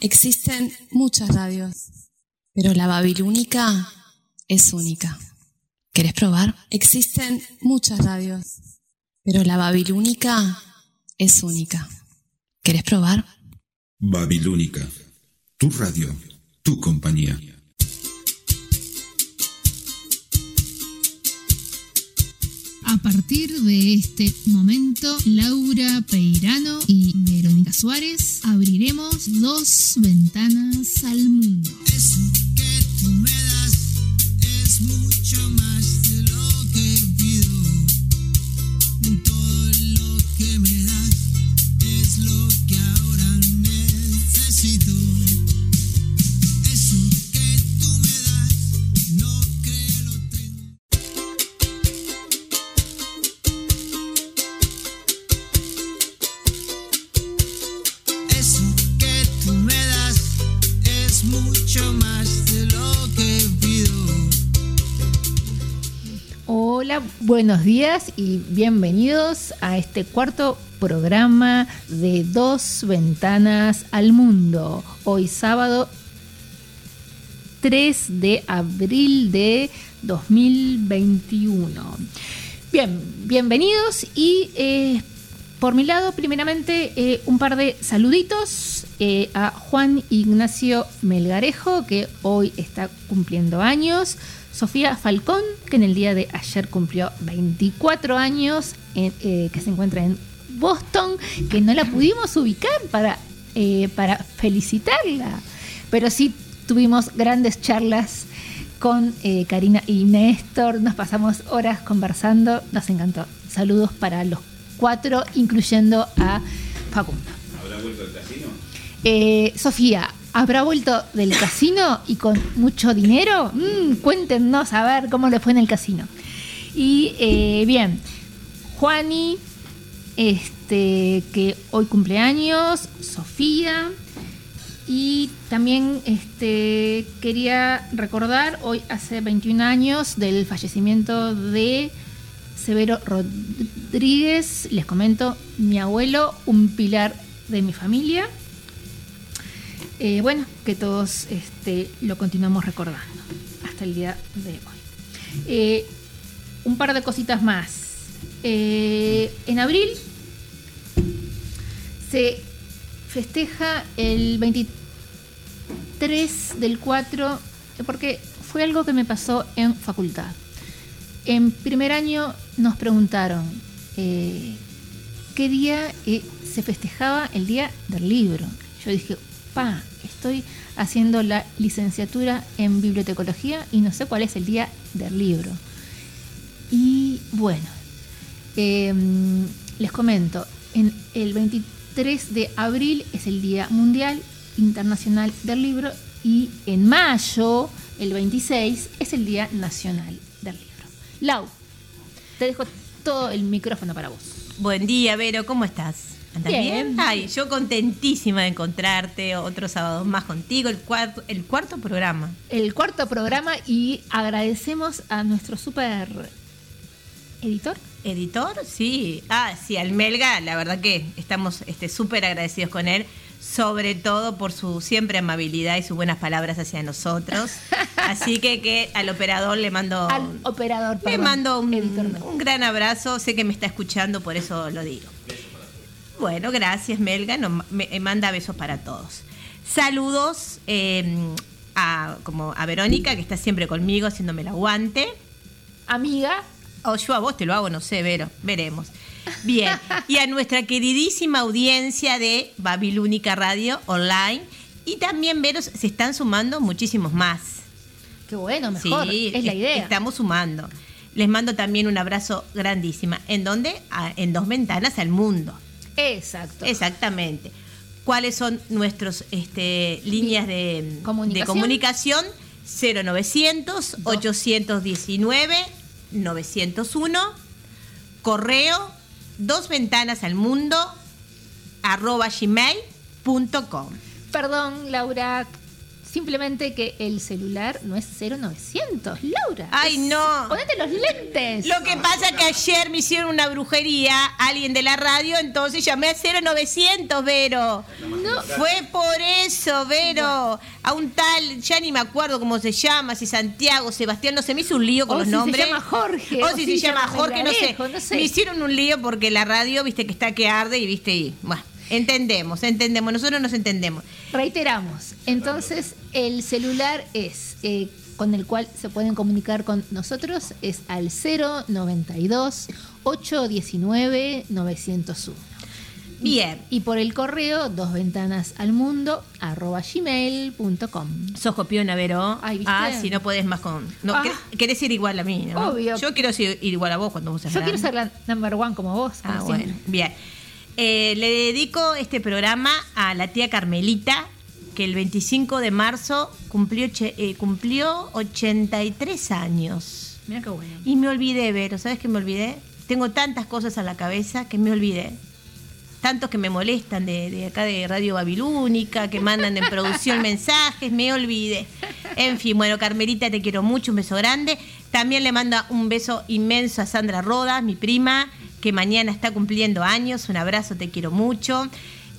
Existen muchas radios, pero la babilónica es única. ¿Querés probar? Existen muchas radios, pero la babilónica es única. ¿Querés probar? Babilónica, tu radio, tu compañía. A partir de este momento, Laura Peirano y Verónica Suárez abriremos dos ventanas al mundo. Buenos días y bienvenidos a este cuarto programa de Dos Ventanas al Mundo. Hoy sábado 3 de abril de 2021. Bien, bienvenidos y eh, por mi lado, primeramente, eh, un par de saluditos eh, a Juan Ignacio Melgarejo, que hoy está cumpliendo años. Sofía Falcón, que en el día de ayer cumplió 24 años, eh, que se encuentra en Boston, que no la pudimos ubicar para, eh, para felicitarla. Pero sí tuvimos grandes charlas con eh, Karina y Néstor. Nos pasamos horas conversando. Nos encantó. Saludos para los cuatro, incluyendo a Facundo. ¿Habrá vuelto al casino? Sofía, ¿habrá vuelto del casino y con mucho dinero? Mm, cuéntenos a ver cómo le fue en el casino. Y eh, bien, Juani, este, que hoy cumpleaños, Sofía. Y también este, quería recordar, hoy hace 21 años del fallecimiento de Severo Rodríguez. Les comento, mi abuelo, un pilar de mi familia. Eh, bueno, que todos este, lo continuamos recordando hasta el día de hoy. Eh, un par de cositas más. Eh, en abril se festeja el 23 del 4, eh, porque fue algo que me pasó en facultad. En primer año nos preguntaron qué día se festejaba el Día del Libro. Yo dije, estoy haciendo la licenciatura en bibliotecología y no sé cuál es el Día del Libro. Y bueno, eh, les comento, en el 23 de abril es el Día Mundial Internacional del Libro y en mayo, el 26, es el Día Nacional del Libro. Lau, te dejo todo el micrófono para vos. Buen día, Vero, ¿cómo estás? ¿Andas Bien. bien? Ay, yo contentísima de encontrarte otro sábado más contigo, el cuarto, el cuarto programa. El cuarto programa y agradecemos a nuestro super editor. ¿Editor? Sí. Ah, sí, al Melga, la verdad que estamos este, súper agradecidos con él, sobre todo por su siempre amabilidad y sus buenas palabras hacia nosotros. Así que, que al operador le mando, Al operador, le mando un, un gran abrazo. Sé que me está escuchando, por eso lo digo. Bueno, gracias, Melga. No, me, me manda besos para todos. Saludos eh, a, como a Verónica, que está siempre conmigo haciéndome el aguante. Amiga, O yo a vos te lo hago, no sé, Vero. Veremos. Bien. Y a nuestra queridísima audiencia de Babilónica Radio Online. Y también, Vero, se están sumando muchísimos más. qué bueno, mejor, Sí, es la idea. Estamos sumando. Les mando también un abrazo grandísima. ¿En dónde? Ah, en dos ventanas al mundo. Exacto. Exactamente. ¿Cuáles son nuestras este, líneas de Comunicación. de comunicación? 0900 819 901 correo dos ventanas al mundo arroba gmail.com Perdón, Laura, Simplemente que el celular no es 0900, Laura. Ay, Es- no. Ponete los lentes. Lo que pasa es que ayer me hicieron una brujería, alguien de la radio, entonces llamé a 0900, Vero. No. Fue por eso, Vero. A un tal, ya ni me acuerdo cómo se llama, si Santiago, Sebastián, no se me hizo un lío con O los si se nombres. llama Jorge, O o si si se llama llama Jorge, no sé. No sé. Me hicieron un lío porque la radio, viste que está que arde y viste y. Bueno, entendemos, entendemos. Nosotros nos entendemos. Reiteramos, entonces el celular es eh, con el cual se pueden comunicar con nosotros es al 092 819 901. Bien. Y por el correo dos ventanas al mundo arroba gmail.com. Sos copiona, Vero. Ay. Ah, si no podés más con. No, Ah. quer- Querés ir igual a mí, ¿no? Obvio. Yo quiero ser- ir igual a vos cuando vos seas Yo quiero ser la number one como vos. como Ah, siempre. bueno, bien. Eh, le dedico este programa a la tía Carmelita, que el 25 de marzo cumplió, eh, cumplió 83 años. Mira qué bueno. Y me olvidé, Vero, ¿sabes qué me olvidé? Tengo tantas cosas a la cabeza que me olvidé. Tantos que me molestan de, de acá de Radio Babilónica, que mandan en producción mensajes, me olvidé. En fin, bueno, Carmelita, te quiero mucho, un beso grande. También le manda un beso inmenso a Sandra Rodas, mi prima, que mañana está cumpliendo años. Un abrazo, te quiero mucho.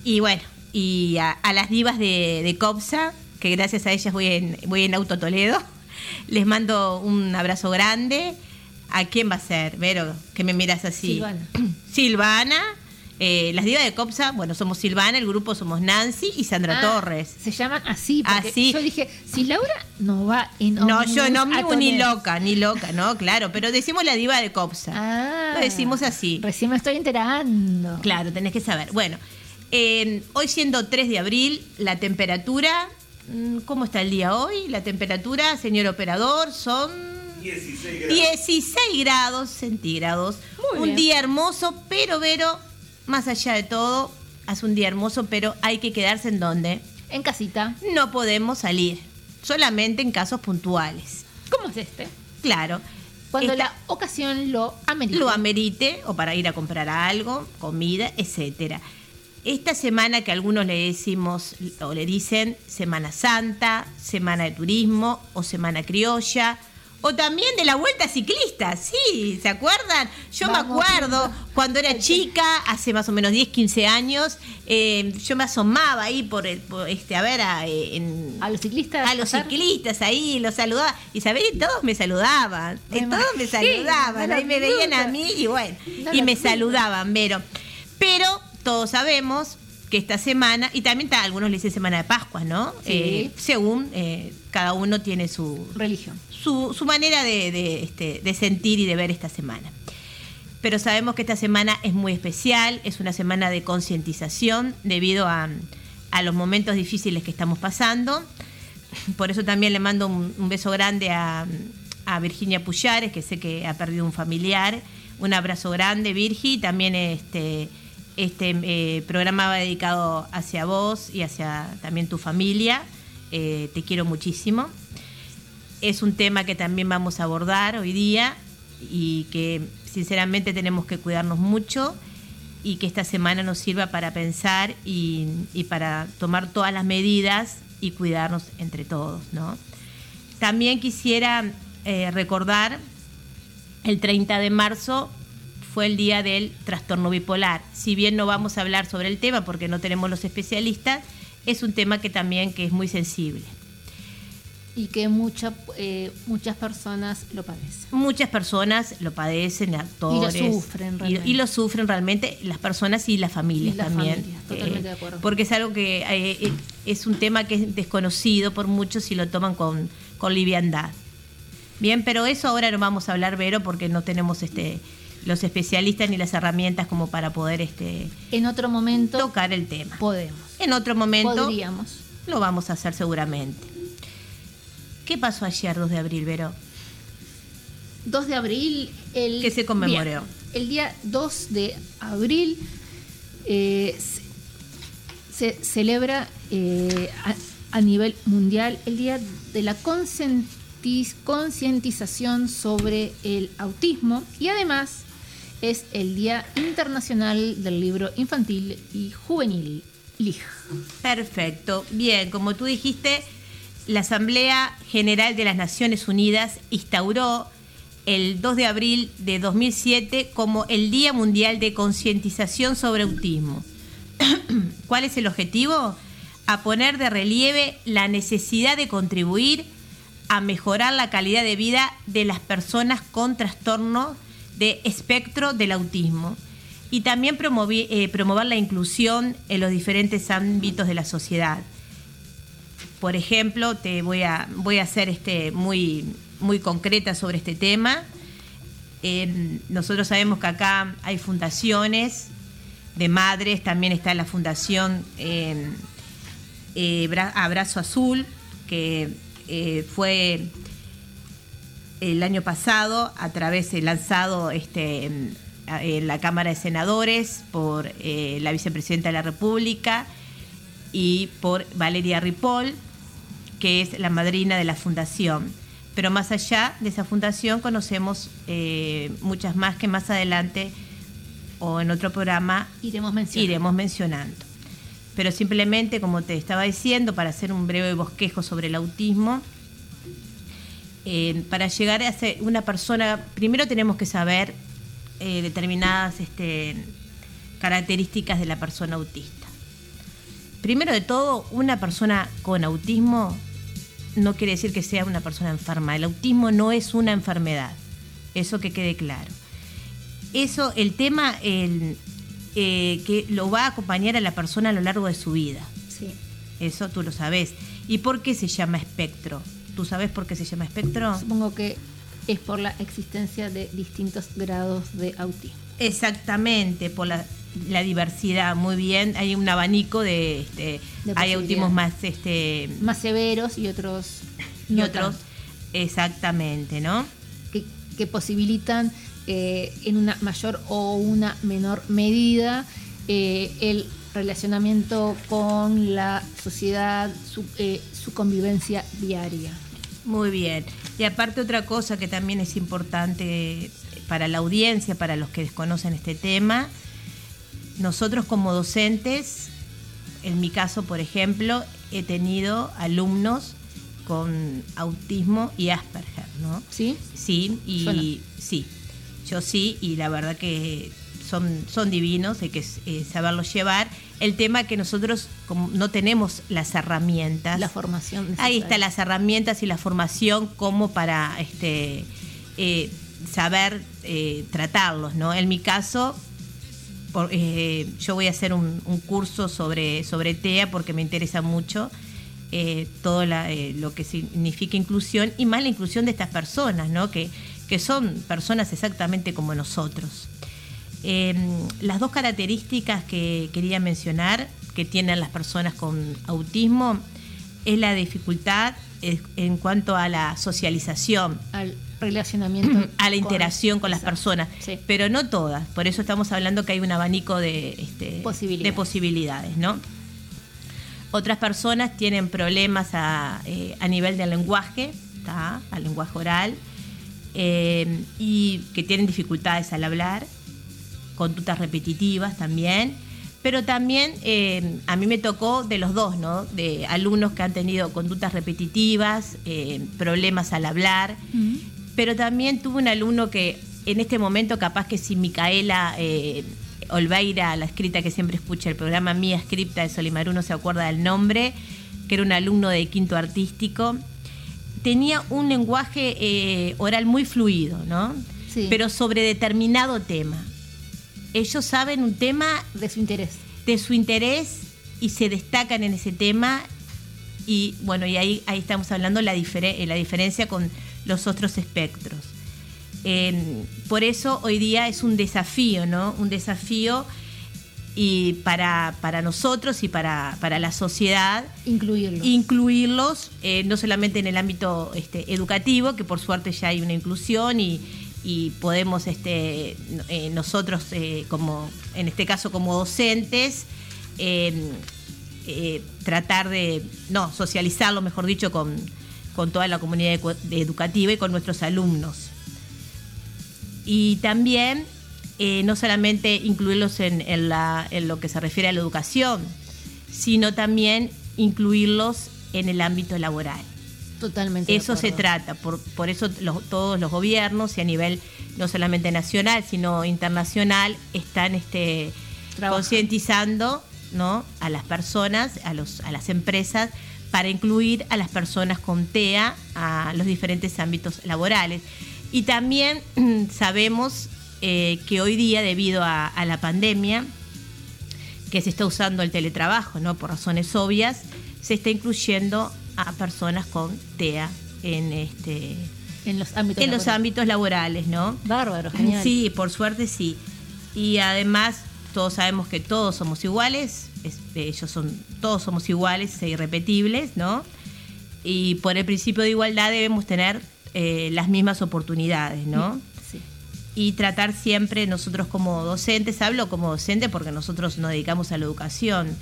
Y bueno, y a, a las divas de, de Copsa, que gracias a ellas voy en, voy en Auto Toledo. Les mando un abrazo grande. ¿A quién va a ser, Vero? Que me miras así. Silvana. Silvana. Eh, las divas de Copsa, bueno, somos Silvana, el grupo somos Nancy y Sandra Ah, Torres. Se llaman así. Porque Así. Yo dije, si Laura no va en No, yo no a ni loca, ni loca, no, claro, pero decimos la diva de Copsa. Ah, Lo decimos así. Recién me estoy enterando. Claro, tenés que saber. Bueno, eh, hoy siendo 3 de abril, la temperatura, mm, ¿cómo está el día hoy? La temperatura, señor operador, son 16 grados, centígrados. Muy un bien. día hermoso, pero Vero, más allá de todo, hace un día hermoso, pero hay que quedarse en donde En casita. no podemos salir, solamente en casos puntuales. ¿Cómo es este? Claro. Cuando Esta- la ocasión lo amerita. lo amerite o para ir a comprar algo, comida, etcétera. Esta semana que algunos le decimos o le dicen Semana Santa, Semana de Turismo o Semana Criolla o también de la Vuelta Ciclista, sí, ¿se acuerdan? Yo Vamos, me acuerdo cuando era chica, hace más o menos 10, 15 años, eh, yo me asomaba ahí por, el, por, este, a ver, a, eh, en, A los ciclistas. a los pasar. ciclistas ahí, los saludaba. Y sabés, y todos me saludaban. Me eh, todos me saludaban. Ahí me veían a mí y bueno. No y me saludaban, Vero. Pero todos sabemos que esta semana, y también ta- algunos le dicen semana de Pascua, ¿no? Sí. Eh, según eh, cada uno tiene su, Religión. su, su manera de, de, este, de sentir y de ver esta semana. Pero sabemos que esta semana es muy especial, es una semana de concientización debido a, a los momentos difíciles que estamos pasando. Por eso también le mando un, un beso grande a, a Virginia Puyares, que sé que ha perdido un familiar. Un abrazo grande, Virgi. También este, este eh, programa va dedicado hacia vos y hacia también tu familia. Eh, te quiero muchísimo es un tema que también vamos a abordar hoy día y que sinceramente tenemos que cuidarnos mucho y que esta semana nos sirva para pensar y, y para tomar todas las medidas y cuidarnos entre todos, ¿no? También quisiera eh, recordar el 30 de marzo fue el día del trastorno bipolar. Si bien no vamos a hablar sobre el tema porque no tenemos los especialistas, es un tema que también que es muy sensible. Y que mucha, eh, muchas personas lo padecen. Muchas personas lo padecen, actores. sufren y- realmente. Y, lo sufren realmente las personas y las familias Y las también. familias, totalmente de acuerdo. Porque es algo que eh, eh, es un tema que es desconocido por muchos y lo toman con, con liviandad. Bien, pero eso ahora no vamos a hablar, Vero, porque no tenemos este los especialistas ni las herramientas como para poder este En otro momento tocar el tema. podemos. En otro momento Podríamos. lo vamos a hacer seguramente. ¿Qué pasó ayer, 2 de abril, Vero? 2 de abril. El, Que se conmemoró. El día 2 de abril eh, se, se celebra eh, a, a nivel mundial el Día de la concientiz- concientización sobre el autismo y además es el Día Internacional del Libro Infantil y Juvenil, LIG. Perfecto. Bien, como tú dijiste, la Asamblea General de las Naciones Unidas instauró el 2 de abril de 2007 como el Día Mundial de Concientización sobre Autismo. ¿Cuál es el objetivo? A poner de relieve la necesidad de contribuir a mejorar la calidad de vida de las personas con trastorno de espectro del autismo y también promovi- eh, promover la inclusión en los diferentes ámbitos de la sociedad. Por ejemplo, te voy a, voy a ser este, muy, muy concreta sobre este tema. Nosotros sabemos que acá hay fundaciones de madres, también está la fundación eh, Bra- Abrazo Azul, que eh, fue el año pasado a través de lanzado este, en la Cámara de Senadores por eh, la vicepresidenta de la República y por Valeria Ripoll, que es la madrina de la fundación. Pero más allá de esa fundación conocemos eh, muchas más que más adelante o en otro programa Iremos mencionando. iremos mencionando. Pero simplemente, como te estaba diciendo, para hacer un breve bosquejo sobre el autismo, eh, para llegar a ser una persona, primero tenemos que saber eh, determinadas este, características de la persona autista. Primero de todo, una persona con autismo no quiere decir que sea una persona enferma. El autismo no es una enfermedad. Eso que quede claro. Eso, el tema el, eh, que lo va a acompañar a la persona a lo largo de su vida. Sí. Eso tú lo sabes. ¿Y por qué se llama espectro? ¿Tú sabes por qué se llama espectro? Supongo que es por la existencia de distintos grados de autismo. Exactamente, por la, la diversidad, muy bien. Hay un abanico de, este, De hay autismos más, este, Más severos y otros y otros, tanto, exactamente, ¿no? que, que posibilitan eh, en una mayor o una menor medida eh, el relacionamiento con la sociedad, su, eh, su convivencia diaria. Muy bien. Y aparte otra cosa que también es importante para la audiencia, para los que desconocen este tema, nosotros como docentes, en mi caso, por ejemplo, he tenido alumnos con autismo y Asperger, ¿no? ¿Sí? Sí, y Suena. sí, yo sí, y la verdad que son, son divinos, hay que eh, saberlos llevar. El tema que nosotros como no tenemos las herramientas. La formación. Ahí necesaria. están las herramientas y la formación como para este eh, saber eh, tratarlos, ¿no? En mi caso, por- yo voy a hacer un, un curso sobre, sobre TEA porque me interesa mucho todo la- lo que significa inclusión y más la inclusión de estas personas, ¿no? Que, que son personas exactamente como nosotros. Eh, las dos características que quería mencionar que tienen las personas con autismo es la dificultad en cuanto a la socialización, Al relacionamiento. a la interacción con las Exacto. personas, Sí. pero no todas. Por eso estamos hablando que hay un abanico de, este, Posibilidades. de posibilidades, ¿no? Otras personas tienen problemas a, eh, a nivel del lenguaje, ¿tá? al lenguaje oral, eh, y que tienen dificultades al hablar, conductas repetitivas también, pero también eh, a mí me tocó de los dos, ¿no? De alumnos que han tenido conductas repetitivas, eh, problemas al hablar, pero también tuve un alumno que en este momento capaz que si Micaela eh, Olveira, la escrita que siempre escucha el programa Mía Escripta de Solimarú, no se acuerda del nombre, que era un alumno de quinto artístico, tenía un lenguaje eh, oral muy fluido, ¿no? Sí. Pero sobre determinado tema. Ellos saben un tema De su interés. de su interés y se destacan en ese tema y bueno, y ahí, ahí estamos hablando la, eh, la diferencia con los otros espectros. Eh, por eso hoy día es un desafío, ¿no? Un desafío y para, para nosotros y para, para la sociedad Incluirlo. incluirlos, eh, no solamente en el ámbito este, educativo, que por suerte ya hay una inclusión y, y podemos este, eh, nosotros, eh, como en este caso como docentes, eh, eh, tratar de, no, socializarlo, mejor dicho, con, con toda la comunidad educativa y con nuestros alumnos. Y también no solamente incluirlos en, en lo que se refiere a la educación, sino también incluirlos en el ámbito laboral. Totalmente. Eso se trata, por, por eso los- todos los gobiernos y a nivel no solamente nacional, sino internacional, están este, concientizando ¿no? a las personas, a, los, a las empresas, para incluir a las personas con TEA a los diferentes ámbitos laborales. Y también sabemos eh, que hoy día, debido a, a la pandemia, que se está usando el teletrabajo, ¿no? Por razones obvias, se está incluyendo a personas con TEA en este En los ámbitos. en los laborales. ámbitos laborales, ¿no? Bárbaro, genial. Sí, por suerte sí. Y además todos sabemos que todos somos iguales, es- ellos son todos somos iguales e irrepetibles, ¿no? Y por el principio de igualdad debemos tener eh, las mismas oportunidades, ¿no? Sí. y tratar siempre nosotros como docentes, hablo como docente porque nosotros nos dedicamos a la educación,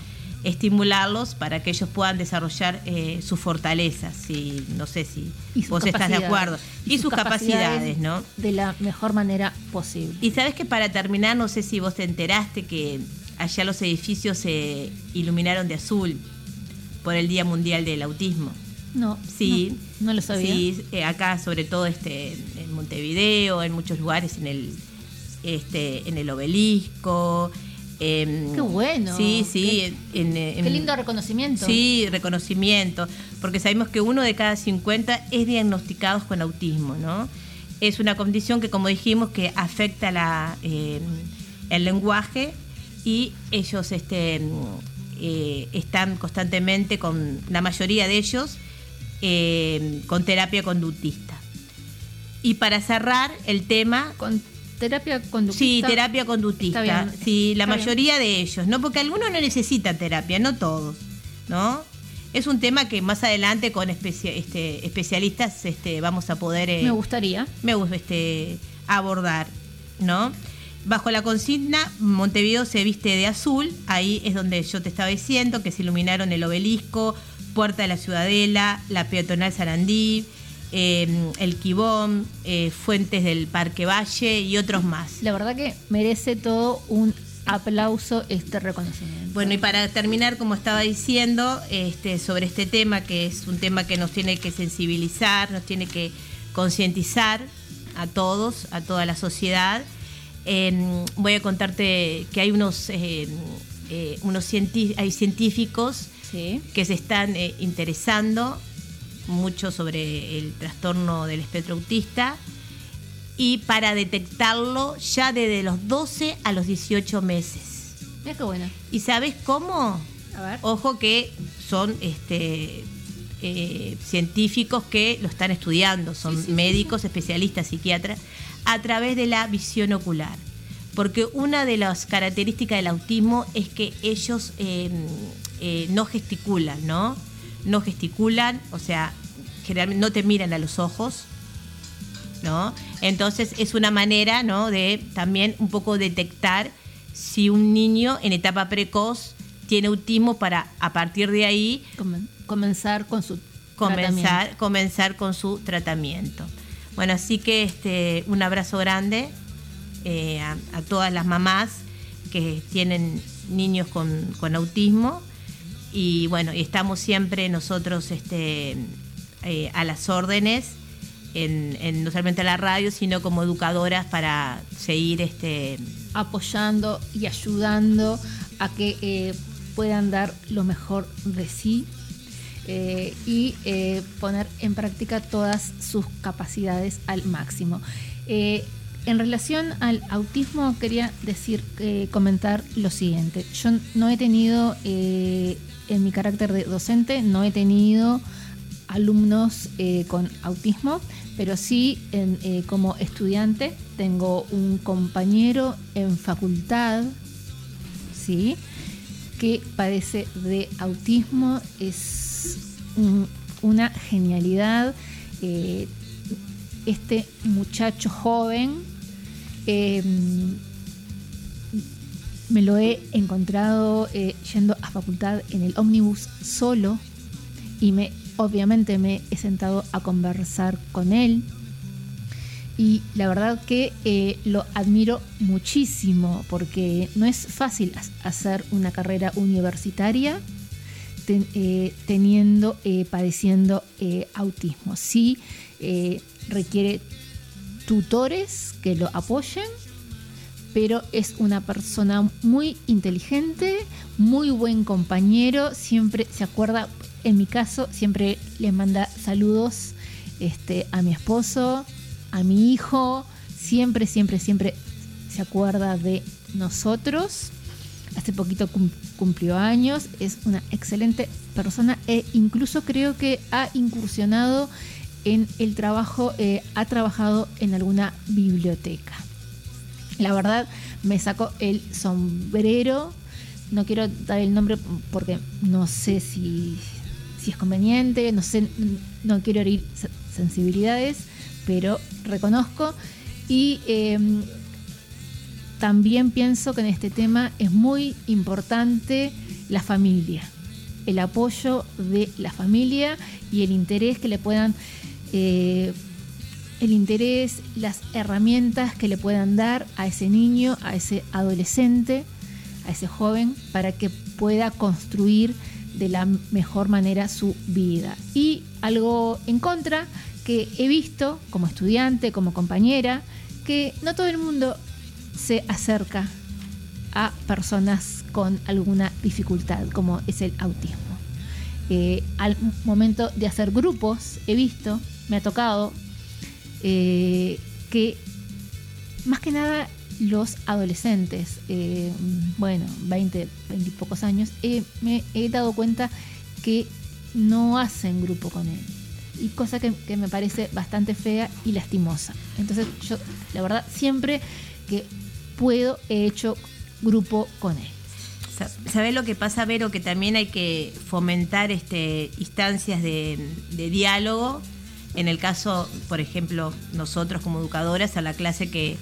estimularlos para que ellos puedan desarrollar eh, sus fortalezas, si, no sé si vos estás de acuerdo, y, sus capacidades, ¿no? De la mejor manera posible. Y sabes que para terminar, no sé si vos te enteraste que allá los edificios se iluminaron de azul por el Día Mundial del Autismo. No, Sí, no, no lo sabía. Sí, eh, acá sobre todo este en Montevideo, en muchos lugares en el este en el obelisco. En- Qué bueno. Sí, sí. Qué- en- en- Qué lindo reconocimiento. Sí, reconocimiento, porque sabemos que uno de cada 50 es diagnosticados con autismo, ¿no? Es una condición que, como dijimos, que afecta la, eh, el lenguaje y ellos este, eh, están constantemente con, la mayoría de ellos, con terapia conductista. Y para cerrar el tema, Con terapia conductista. Sí, terapia conductista. Bien, Sí, la bien. mayoría de ellos, ¿no? Porque algunos no necesitan terapia, no todos, ¿no? Es un tema que más adelante con especia- este, especialistas este, vamos a poder eh, Me gustaría. me gusta este, abordar, ¿no? Bajo la consigna Montevideo se viste de azul, ahí es donde yo te estaba diciendo que se iluminaron el obelisco, Puerta de la Ciudadela, la peatonal Sarandí, eh, el Quibón, eh, Fuentes del Parque Valle y otros más. La verdad que merece todo un aplauso este reconocimiento. Bueno, y para terminar, como estaba diciendo, este, sobre este tema, que es un tema que nos tiene que sensibilizar, nos tiene que concientizar a todos, a toda la sociedad, eh, voy a contarte que hay unos, eh, eh, unos hay científicos Sí. que se están interesando mucho sobre el trastorno del espectro autista y para detectarlo ya desde los 12 a los 18 meses. Mira qué bueno. ¿Y sabes cómo? A ver. Ojo que son este, eh, científicos que lo están estudiando, son Sí, sí, sí, médicos, especialistas, psiquiatras, a través de la visión ocular. Porque una de las características del autismo es que ellos eh, eh, no gesticulan, ¿no? No gesticulan, o sea, generalmente no te miran a los ojos, ¿no? Entonces es una manera, ¿no? De también un poco detectar si un niño en etapa precoz tiene autismo para a partir de ahí Comen- comenzar con su comenzar con su tratamiento. Bueno, así que este, un abrazo grande eh, a, a todas las mamás que tienen niños con, con autismo y bueno, estamos siempre nosotros este, eh, a las órdenes, en, en- no solamente a la radio, sino como educadoras para seguir este, apoyando y ayudando a que eh, puedan dar lo mejor de sí eh, y poner en práctica todas sus capacidades al máximo. En relación al autismo quería decir, comentar lo siguiente. Yo no he tenido, en mi carácter de docente, no he tenido alumnos eh, con autismo, pero sí eh, como estudiante tengo un compañero en facultad, ¿sí? que padece de autismo, es un- una genialidad. eh, este muchacho joven eh, me lo he encontrado eh, yendo a facultad en el ómnibus solo y me obviamente me he sentado a conversar con él y la verdad que eh, lo admiro muchísimo porque no es fácil ha- hacer una carrera universitaria ten- eh, teniendo, eh, padeciendo autismo. Sí requiere tutores que lo apoyen, pero es una persona muy inteligente, muy buen compañero, siempre se acuerda, en mi caso, siempre le manda saludos este, a mi esposo, a mi hijo, siempre, siempre, siempre se acuerda de nosotros. Hace poquito cum- cumplió años, es una excelente persona e incluso creo que ha incursionado en el trabajo, eh, ha trabajado en alguna biblioteca. La verdad, me sacó el sombrero. No quiero dar el nombre porque no sé si, si es conveniente, no sé, no quiero herir se- sensibilidades, pero reconozco. Y eh, también pienso que en este tema es muy importante la familia, el apoyo de la familia y el interés que le puedan eh, el interés, las herramientas que le puedan dar a ese niño, a ese adolescente, a ese joven, para que pueda construir de la mejor manera su vida. Y algo en contra que he visto como estudiante, como compañera, que no todo el mundo se acerca a personas con alguna dificultad, como es el autismo. Eh, al momento de hacer grupos, he visto, me ha tocado eh, que más que nada los adolescentes, eh, bueno, 20, 20 y pocos años, eh, me he dado cuenta que no hacen grupo con él. Y cosa que, que me parece bastante fea y lastimosa. Entonces yo, la verdad, siempre que puedo he hecho grupo con él. Sa- ¿Sabés lo que pasa, Vero? Que también hay que fomentar este, instancias de diálogo. En el caso, por ejemplo, nosotros como educadoras, a la clase que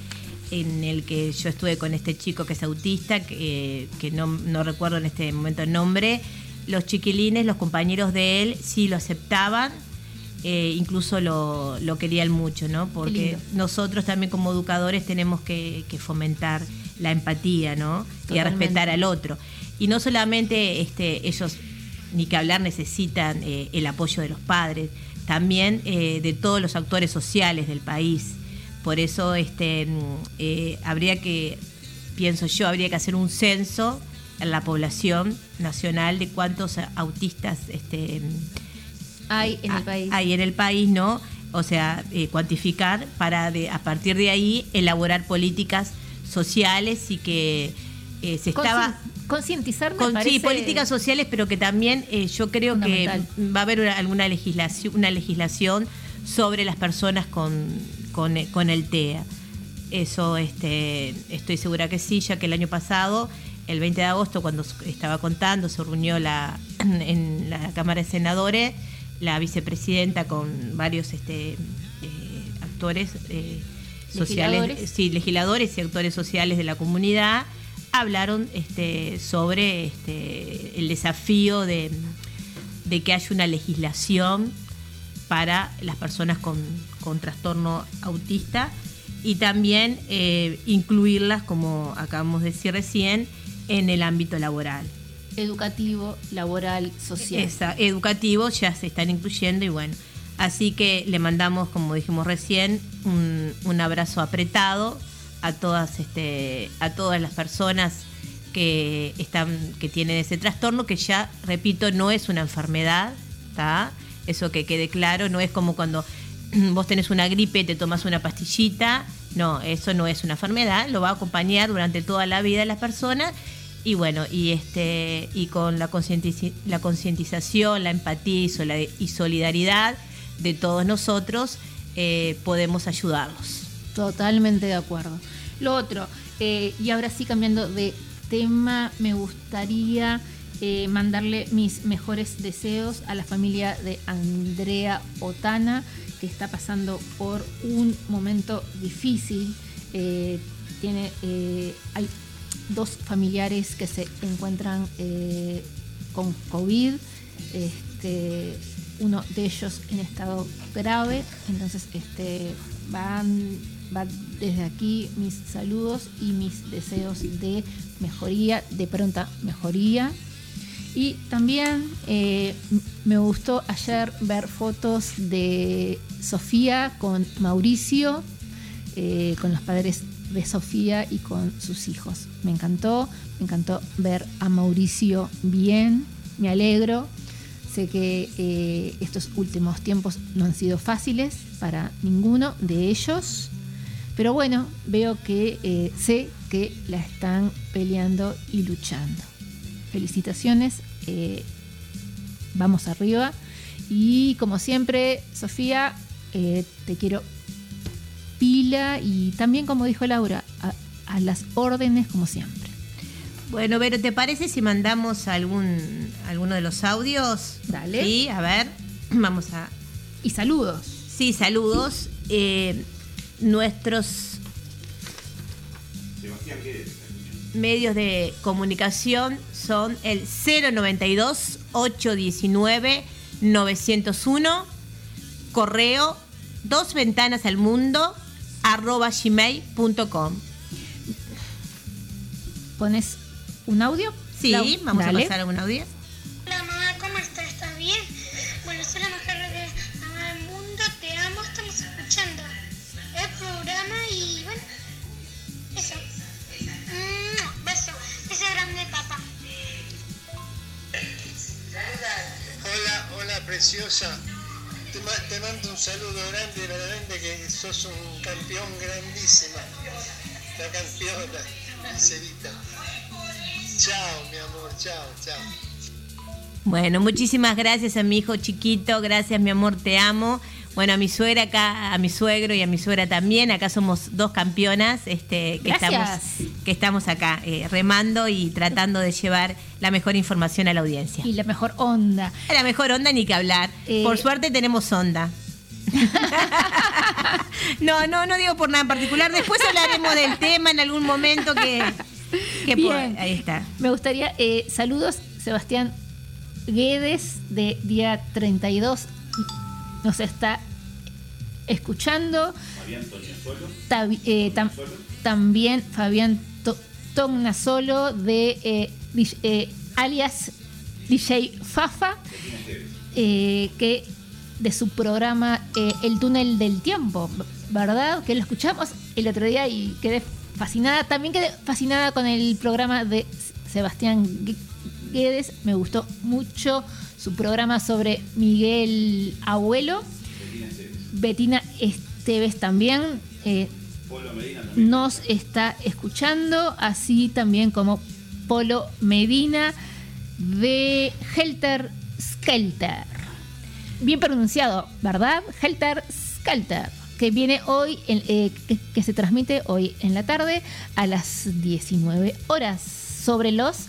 en el que yo estuve con este chico que es autista, que, que no, no recuerdo en este momento el nombre, los chiquilines, los compañeros de él, sí lo aceptaban, eh, incluso lo, lo querían mucho, ¿no? Porque nosotros también como educadores tenemos que, que fomentar la empatía, ¿no? Y a respetar al otro. Y no solamente este, ellos, ni que hablar, necesitan eh, el apoyo de los padres, también eh, de todos los actores sociales del país. Por eso este, mm, eh, habría que, pienso yo, habría que hacer un censo en la población nacional de cuántos autistas este, Hay en el país. Hay en el país, ¿no? O sea, eh, cuantificar para de, a partir de ahí elaborar políticas sociales y que eh, se estaba... Concientizar Con, parece sí, políticas sociales, pero que también eh, yo creo que va a haber una- alguna legislación, una legislación sobre las personas con, con, eh, con el TEA. Eso este, estoy segura que sí, ya que el año pasado, el 20 de agosto, cuando estaba contando, se reunió la, en la Cámara de Senadores la vicepresidenta con varios este, eh, actores eh, sociales, Legisladores. sí, legisladores y actores sociales de la comunidad hablaron este, sobre este, el desafío de, de que haya una legislación para las personas con, con trastorno autista y también eh, incluirlas, como acabamos de decir recién, en el ámbito laboral. educativo, laboral, social. Esa, educativo ya se están incluyendo y bueno, así que le mandamos, como dijimos recién, un, un abrazo apretado a todas, este, a todas las personas que están, que tienen ese trastorno, que ya, repito, no es una enfermedad, ¿está? Eso que quede claro, no es como cuando vos tenés una gripe, te tomas una pastillita, no, eso no es una enfermedad, lo va a acompañar durante toda la vida de las personas y bueno, y este y con la la concientización, la empatía y, y solidaridad de todos nosotros, eh, podemos ayudarlos. Totalmente de acuerdo. Lo otro, eh, y ahora sí cambiando de tema, me gustaría eh, mandarle mis mejores deseos a la familia de Andrea Otana, que está pasando por un momento difícil. Eh, tiene, hay dos familiares que se encuentran con COVID. Este, uno de ellos en estado grave, entonces este, van, va desde aquí mis saludos y mis deseos de mejoría, de pronta mejoría. Y también eh, me gustó ayer ver fotos de Sofía con Mauricio, eh, con los padres de Sofía y con sus hijos. Me encantó, me encantó ver a Mauricio bien, me alegro. Sé que eh, estos últimos tiempos no han sido fáciles para ninguno de ellos, pero bueno, veo que eh, sé que la están peleando y luchando. Felicitaciones, eh, vamos arriba. Y como siempre, Sofía, eh, te quiero pila y también, como dijo Laura, a, a las órdenes como siempre. Bueno, pero ¿te parece si mandamos algún alguno de los audios? Dale. Sí, a ver, vamos a... Y saludos. Sí, saludos. Eh, nuestros medios de comunicación son el 092 819 901 correo dos ventanas al mundo arroba gmail.com ¿Pones un audio? Sí, vamos dale. a pasar algún audio. Preciosa. Te, ma- te mando un saludo grande, verdaderamente que sos un campeón grandísima. La campeona, Licerita. Chao, mi amor, chao, chao. Bueno, muchísimas gracias a mi hijo chiquito, gracias mi amor, te amo. Bueno, a mi suegra acá, a mi suegro y a mi suegra también, acá somos dos campeonas este, que, Gracias. estamos, que estamos acá eh, remando y tratando de llevar la mejor información a la audiencia. Y la mejor onda. La mejor onda ni que hablar. Eh, por suerte tenemos onda. no, no, no digo por nada en particular. Después hablaremos del tema en algún momento que... que Bien. ahí está. Me gustaría, eh, saludos, Sebastián Guedes, de día 32. Nos está escuchando. Tabi- eh, tam- también Fabián To- Tognasolo, de eh, DJ, eh, alias DJ Fafa, eh, que de su programa eh, El túnel del tiempo, ¿verdad? Que lo escuchamos el otro día y quedé fascinada. También quedé fascinada con el programa de Sebastián Gu- Guedes. Me gustó mucho su programa sobre Miguel Abuelo. Betina Esteves también. eh, nos está escuchando, así también como Polo Medina de Helter Skelter. Bien pronunciado, ¿verdad? Helter Skelter, que viene hoy, en- eh, que, que se transmite hoy en la tarde a las 19 horas sobre los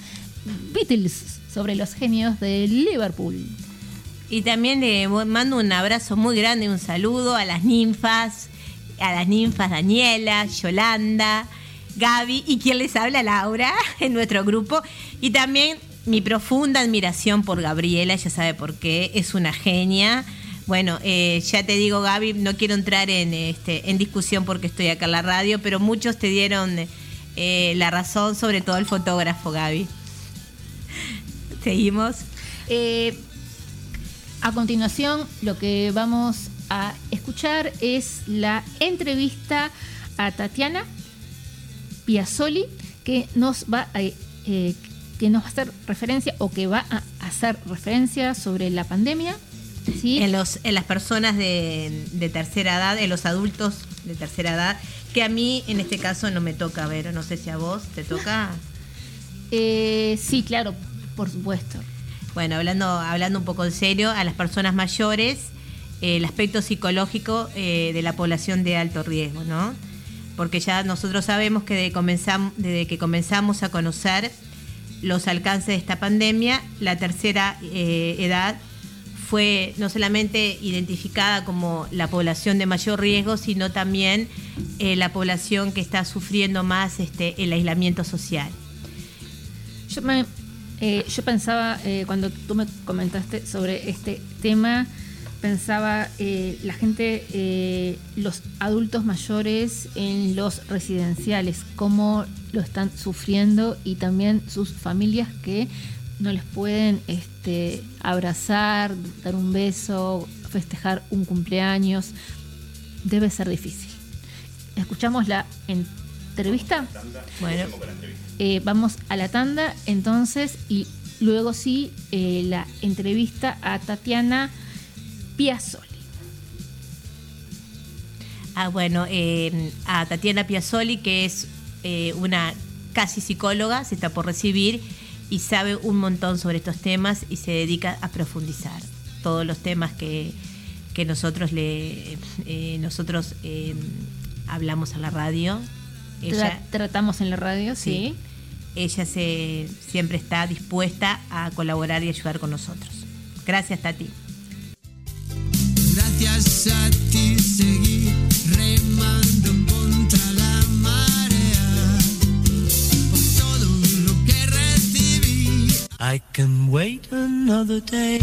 Beatles, sobre los genios de Liverpool. Y también le mando un abrazo muy grande un saludo a las ninfas, a las ninfas Daniela, Yolanda, Gaby y quien les habla Laura en nuestro grupo. Y también mi profunda admiración por Gabriela, ya sabe por qué, es una genia. Bueno, eh, ya te digo Gaby, no quiero entrar en, este, en discusión porque estoy acá en la radio, pero muchos te dieron eh, la razón, sobre todo el fotógrafo Gaby. Seguimos. Eh, a continuación, lo que vamos a escuchar es la entrevista a Tatiana Piazzoli, que nos va a, eh, que nos va a hacer referencia o que va a hacer referencia sobre la pandemia. ¿sí? en, los, en las personas de, de tercera edad, en los adultos de tercera edad, que a mí en este caso no me toca ver, no sé si a vos te toca. Eh, sí, claro, por supuesto. Bueno, hablando, hablando un poco en serio, a las personas mayores, eh, el aspecto psicológico eh, de la población de alto riesgo, ¿no? Porque ya nosotros sabemos que de comenzam- desde que comenzamos a conocer los alcances de esta pandemia, la tercera eh, edad fue no solamente identificada como la población de mayor riesgo, sino también eh, la población que está sufriendo más este, el aislamiento social. Yo, me, eh, yo pensaba, eh, cuando tú me comentaste sobre este tema, pensaba eh, la gente, los adultos mayores en los residenciales, cómo lo están sufriendo y también sus familias que no les pueden este, abrazar, dar un beso, festejar un cumpleaños. Debe ser difícil. Escuchamos la entrevista. Bueno, Eh, vamos a la tanda entonces y luego sí eh, la entrevista a Tatiana Piazzoli. ah, bueno eh, a Tatiana Piazzoli, que es una casi psicóloga, se está por recibir y sabe un montón sobre estos temas y se dedica a profundizar todos los temas que, que nosotros le nosotros hablamos en la radio. Tra- Ella, tratamos en la radio, Sí. sí. ella se, siempre está dispuesta a colaborar y ayudar con nosotros. Gracias, Tati. Gracias a ti seguí remando contra la marea. Por todo lo que recibí. I can wait another day.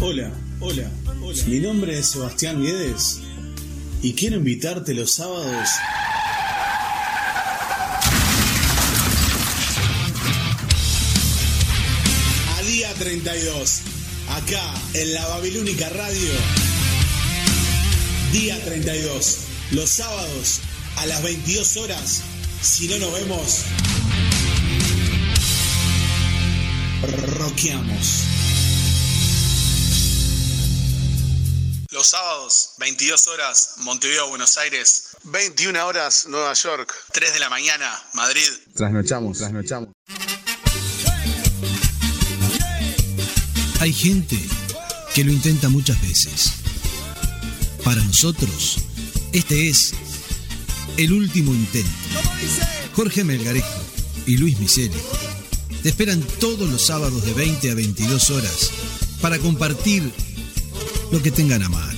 Hola, hola, hola. Mi nombre es Sebastián Guedes y quiero invitarte los sábados a día 32, acá en la Babilónica Radio. Día 32, los sábados a las 22 horas. Si no nos vemos, roqueamos. Los sábados, 22 horas, Montevideo, Buenos Aires. 21 horas, Nueva York. 3 de la mañana, Madrid. Trasnochamos, trasnochamos. Hay gente que lo intenta muchas veces. Para nosotros, este es el último intento. Jorge Melgarejo y Luis Miseli te esperan todos los sábados de 20 a 22 horas para compartir lo que tengan a mano.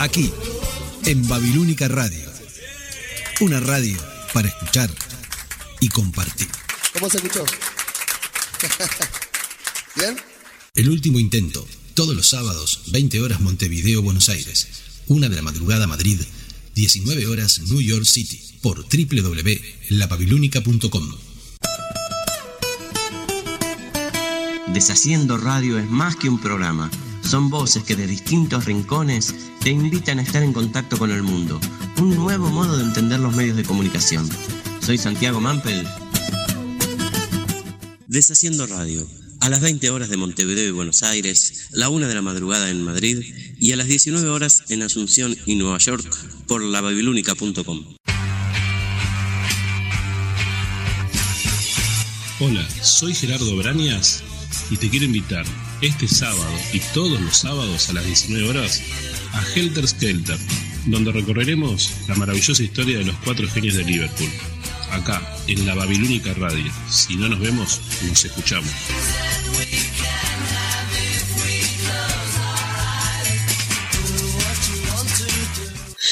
Aquí, en Babilónica Radio. Una radio para escuchar y compartir. ¿Cómo se escuchó? ¿Bien? El último intento, todos los sábados, 20 horas Montevideo, Buenos Aires, 1 de la madrugada Madrid, 19 horas New York City, por www.lababilónica.com. Deshaciendo Radio es más que un programa. Son voces que de distintos rincones te invitan a estar en contacto con el mundo. Un nuevo modo de entender los medios de comunicación. Soy Santiago Mampel. Deshaciendo Radio. A las 20 horas de Montevideo y Buenos Aires, la 1 de la madrugada en Madrid y a las 19 horas en Asunción y Nueva York por lababilónica.com. Hola, soy Gerardo Brañas y te quiero invitar este sábado y todos los sábados a las 19 horas a Helter Skelter, donde recorreremos la maravillosa historia de los cuatro genios de Liverpool. Acá, en la Babilónica Radio. Si no nos vemos, nos escuchamos.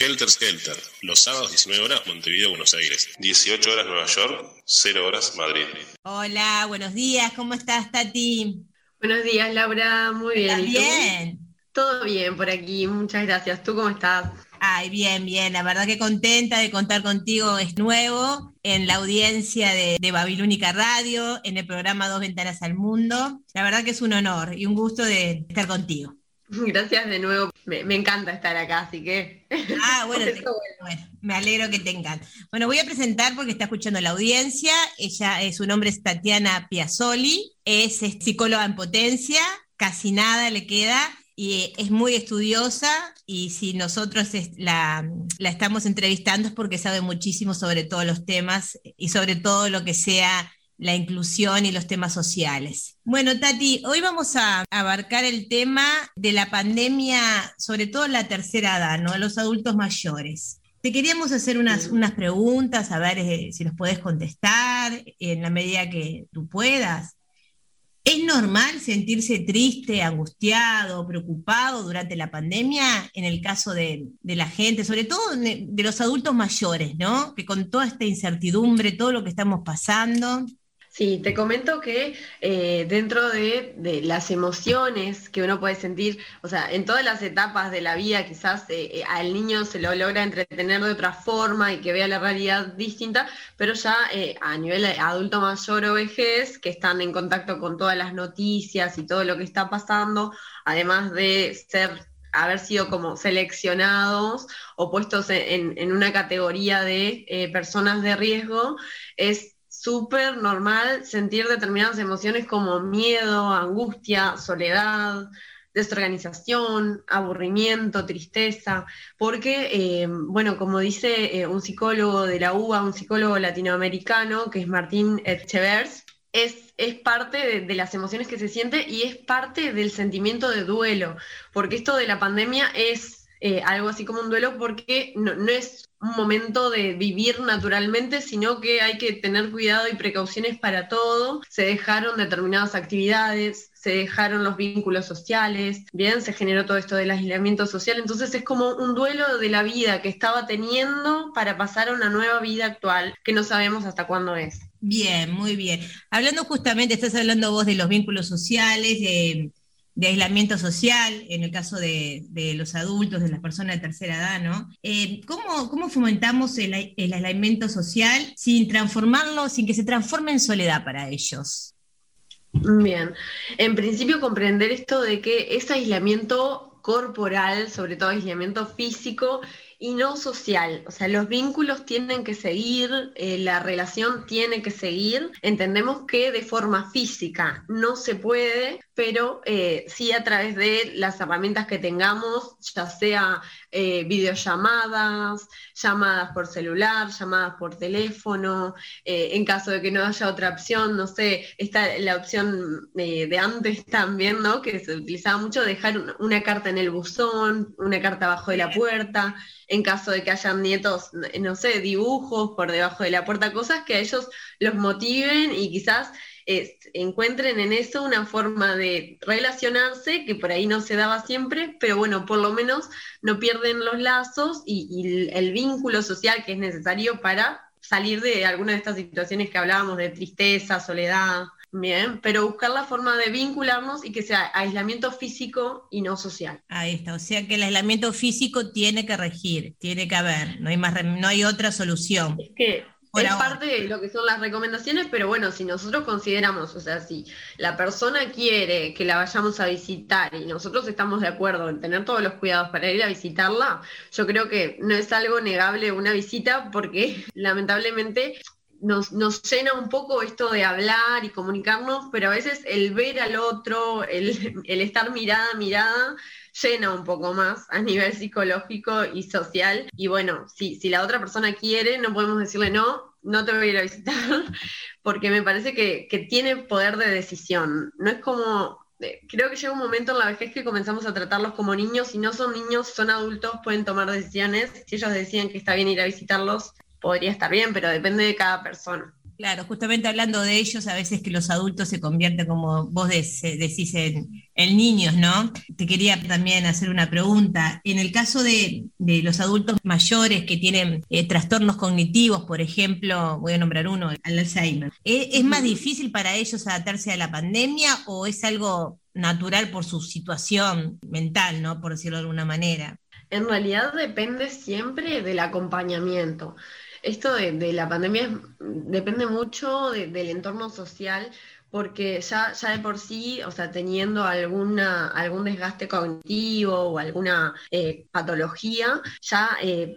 Helter Skelter, los sábados 19 horas Montevideo, Buenos Aires, 18 horas Nueva York, 0 horas Madrid. Hola, buenos días, ¿cómo estás, Tati? Buenos días, Laura, muy bien. ¿Estás bien? Todo bien por aquí, muchas gracias. ¿Tú cómo estás? Ay, bien, bien, la verdad que contenta de contar contigo, es nuevo en la audiencia de, de Babilónica Radio, en el programa Dos Ventanas al Mundo. La verdad que es un honor y un gusto de estar contigo. Gracias de nuevo, me, me encanta estar acá, así que... Ah, bueno, te- bueno, me alegro que te encante. Bueno, voy a presentar porque está escuchando la audiencia. Ella, eh, su nombre es Tatiana Piazzoli, es, es psicóloga en potencia, casi nada le queda y eh, es muy estudiosa y si nosotros es- la, la estamos entrevistando es porque sabe muchísimo sobre todos los temas y sobre todo lo que sea la inclusión y los temas sociales. Bueno, Tati, hoy vamos a abarcar el tema de la pandemia, sobre todo en la tercera edad, ¿no? Los adultos mayores. Te queríamos hacer unas, unas preguntas, a ver eh, si nos puedes contestar en la medida que tú puedas. ¿Es normal sentirse triste, angustiado, preocupado durante la pandemia en el caso de, de la gente, sobre todo de, de los adultos mayores, ¿no? Que con toda esta incertidumbre, todo lo que estamos pasando. Sí, te comento que eh, dentro de, las emociones que uno puede sentir, o sea, en todas las etapas de la vida quizás eh, eh, al niño se lo logra entretener de otra forma y que vea la realidad distinta, pero ya a nivel adulto mayor o vejez, que están en contacto con todas las noticias y todo lo que está pasando, además de ser haber sido como seleccionados o puestos en, en una categoría de personas de riesgo, es súper normal sentir determinadas emociones como miedo, angustia, soledad, desorganización, aburrimiento, tristeza, porque, eh, bueno, como dice eh, un psicólogo de la UBA, un psicólogo latinoamericano, que es Martín Etchevers, es, es parte de, de, las emociones que se siente y es parte del sentimiento de duelo, porque esto de la pandemia es eh, algo así como un duelo porque no, no es un momento de vivir naturalmente, sino que hay que tener cuidado y precauciones para todo. Se dejaron determinadas actividades, se dejaron los vínculos sociales, bien, se generó todo esto del aislamiento social, entonces es como un duelo de la vida que estaba teniendo para pasar a una nueva vida actual que no sabemos hasta cuándo es. Bien, muy bien. Hablando justamente, estás hablando vos de los vínculos sociales, de de aislamiento social, en el caso de, de, los adultos, de las personas de tercera edad, ¿no? Eh, ¿cómo, ¿cómo, fomentamos el, el, aislamiento social sin transformarlo, sin que se transforme en soledad para ellos? Bien, en principio comprender esto de que ese aislamiento corporal, sobre todo aislamiento físico, y no social. O sea, los vínculos tienen que seguir, eh, la relación tiene que seguir. Entendemos que de forma física no se puede, pero eh, sí a través de las herramientas que tengamos, ya sea eh, videollamadas, llamadas por celular, llamadas por teléfono, eh, en caso de que no haya otra opción, no sé, está la opción eh, de antes también, ¿no? Que se utilizaba mucho, dejar una, una carta en el buzón, una carta abajo de la puerta, en caso de que hayan nietos, no sé, dibujos por debajo de la puerta, cosas que a ellos los motiven y quizás encuentren en eso una forma de relacionarse que por ahí no se daba siempre, pero bueno, por lo menos no pierden los lazos y, y el vínculo social que es necesario para salir de alguna de estas situaciones que hablábamos de tristeza, soledad. Bien, pero buscar la forma de vincularnos y que sea aislamiento físico y no social. Ahí está, o sea que el aislamiento físico tiene que regir, tiene que haber, no hay más no hay otra solución. Es que por es ahora. parte de lo que son las recomendaciones, pero bueno, si nosotros consideramos, o sea, si la persona quiere que la vayamos a visitar y nosotros estamos de acuerdo en tener todos los cuidados para ir a visitarla, yo creo que no es algo negable una visita porque lamentablemente nos, nos, llena un poco esto de hablar y comunicarnos, pero a veces el ver al otro, el, el estar mirada a mirada, llena un poco más a nivel psicológico y social. Y bueno, si, si la otra persona quiere, no podemos decirle no, no te voy a ir a visitar, porque me parece que, que tiene poder de decisión. No es como eh, creo que llega un momento en la vejez que comenzamos a tratarlos como niños. Si no son niños, son adultos, pueden tomar decisiones. Si ellos deciden que está bien ir a visitarlos, podría estar bien, pero depende de cada persona. Claro, justamente hablando de ellos, a veces que los adultos se convierten, como vos decís, en, en niños, ¿no? Te quería también hacer una pregunta. En el caso de, de los adultos mayores que tienen eh, trastornos cognitivos, por ejemplo, voy a nombrar uno, el Alzheimer, ¿es, ¿es más difícil para ellos adaptarse a la pandemia o es algo natural por su situación mental, ¿no? Por decirlo de alguna manera. En realidad depende siempre del acompañamiento esto de, la pandemia depende mucho de, del entorno social, porque ya, ya de por sí, o sea, teniendo alguna, algún desgaste cognitivo o alguna eh, patología, ya eh,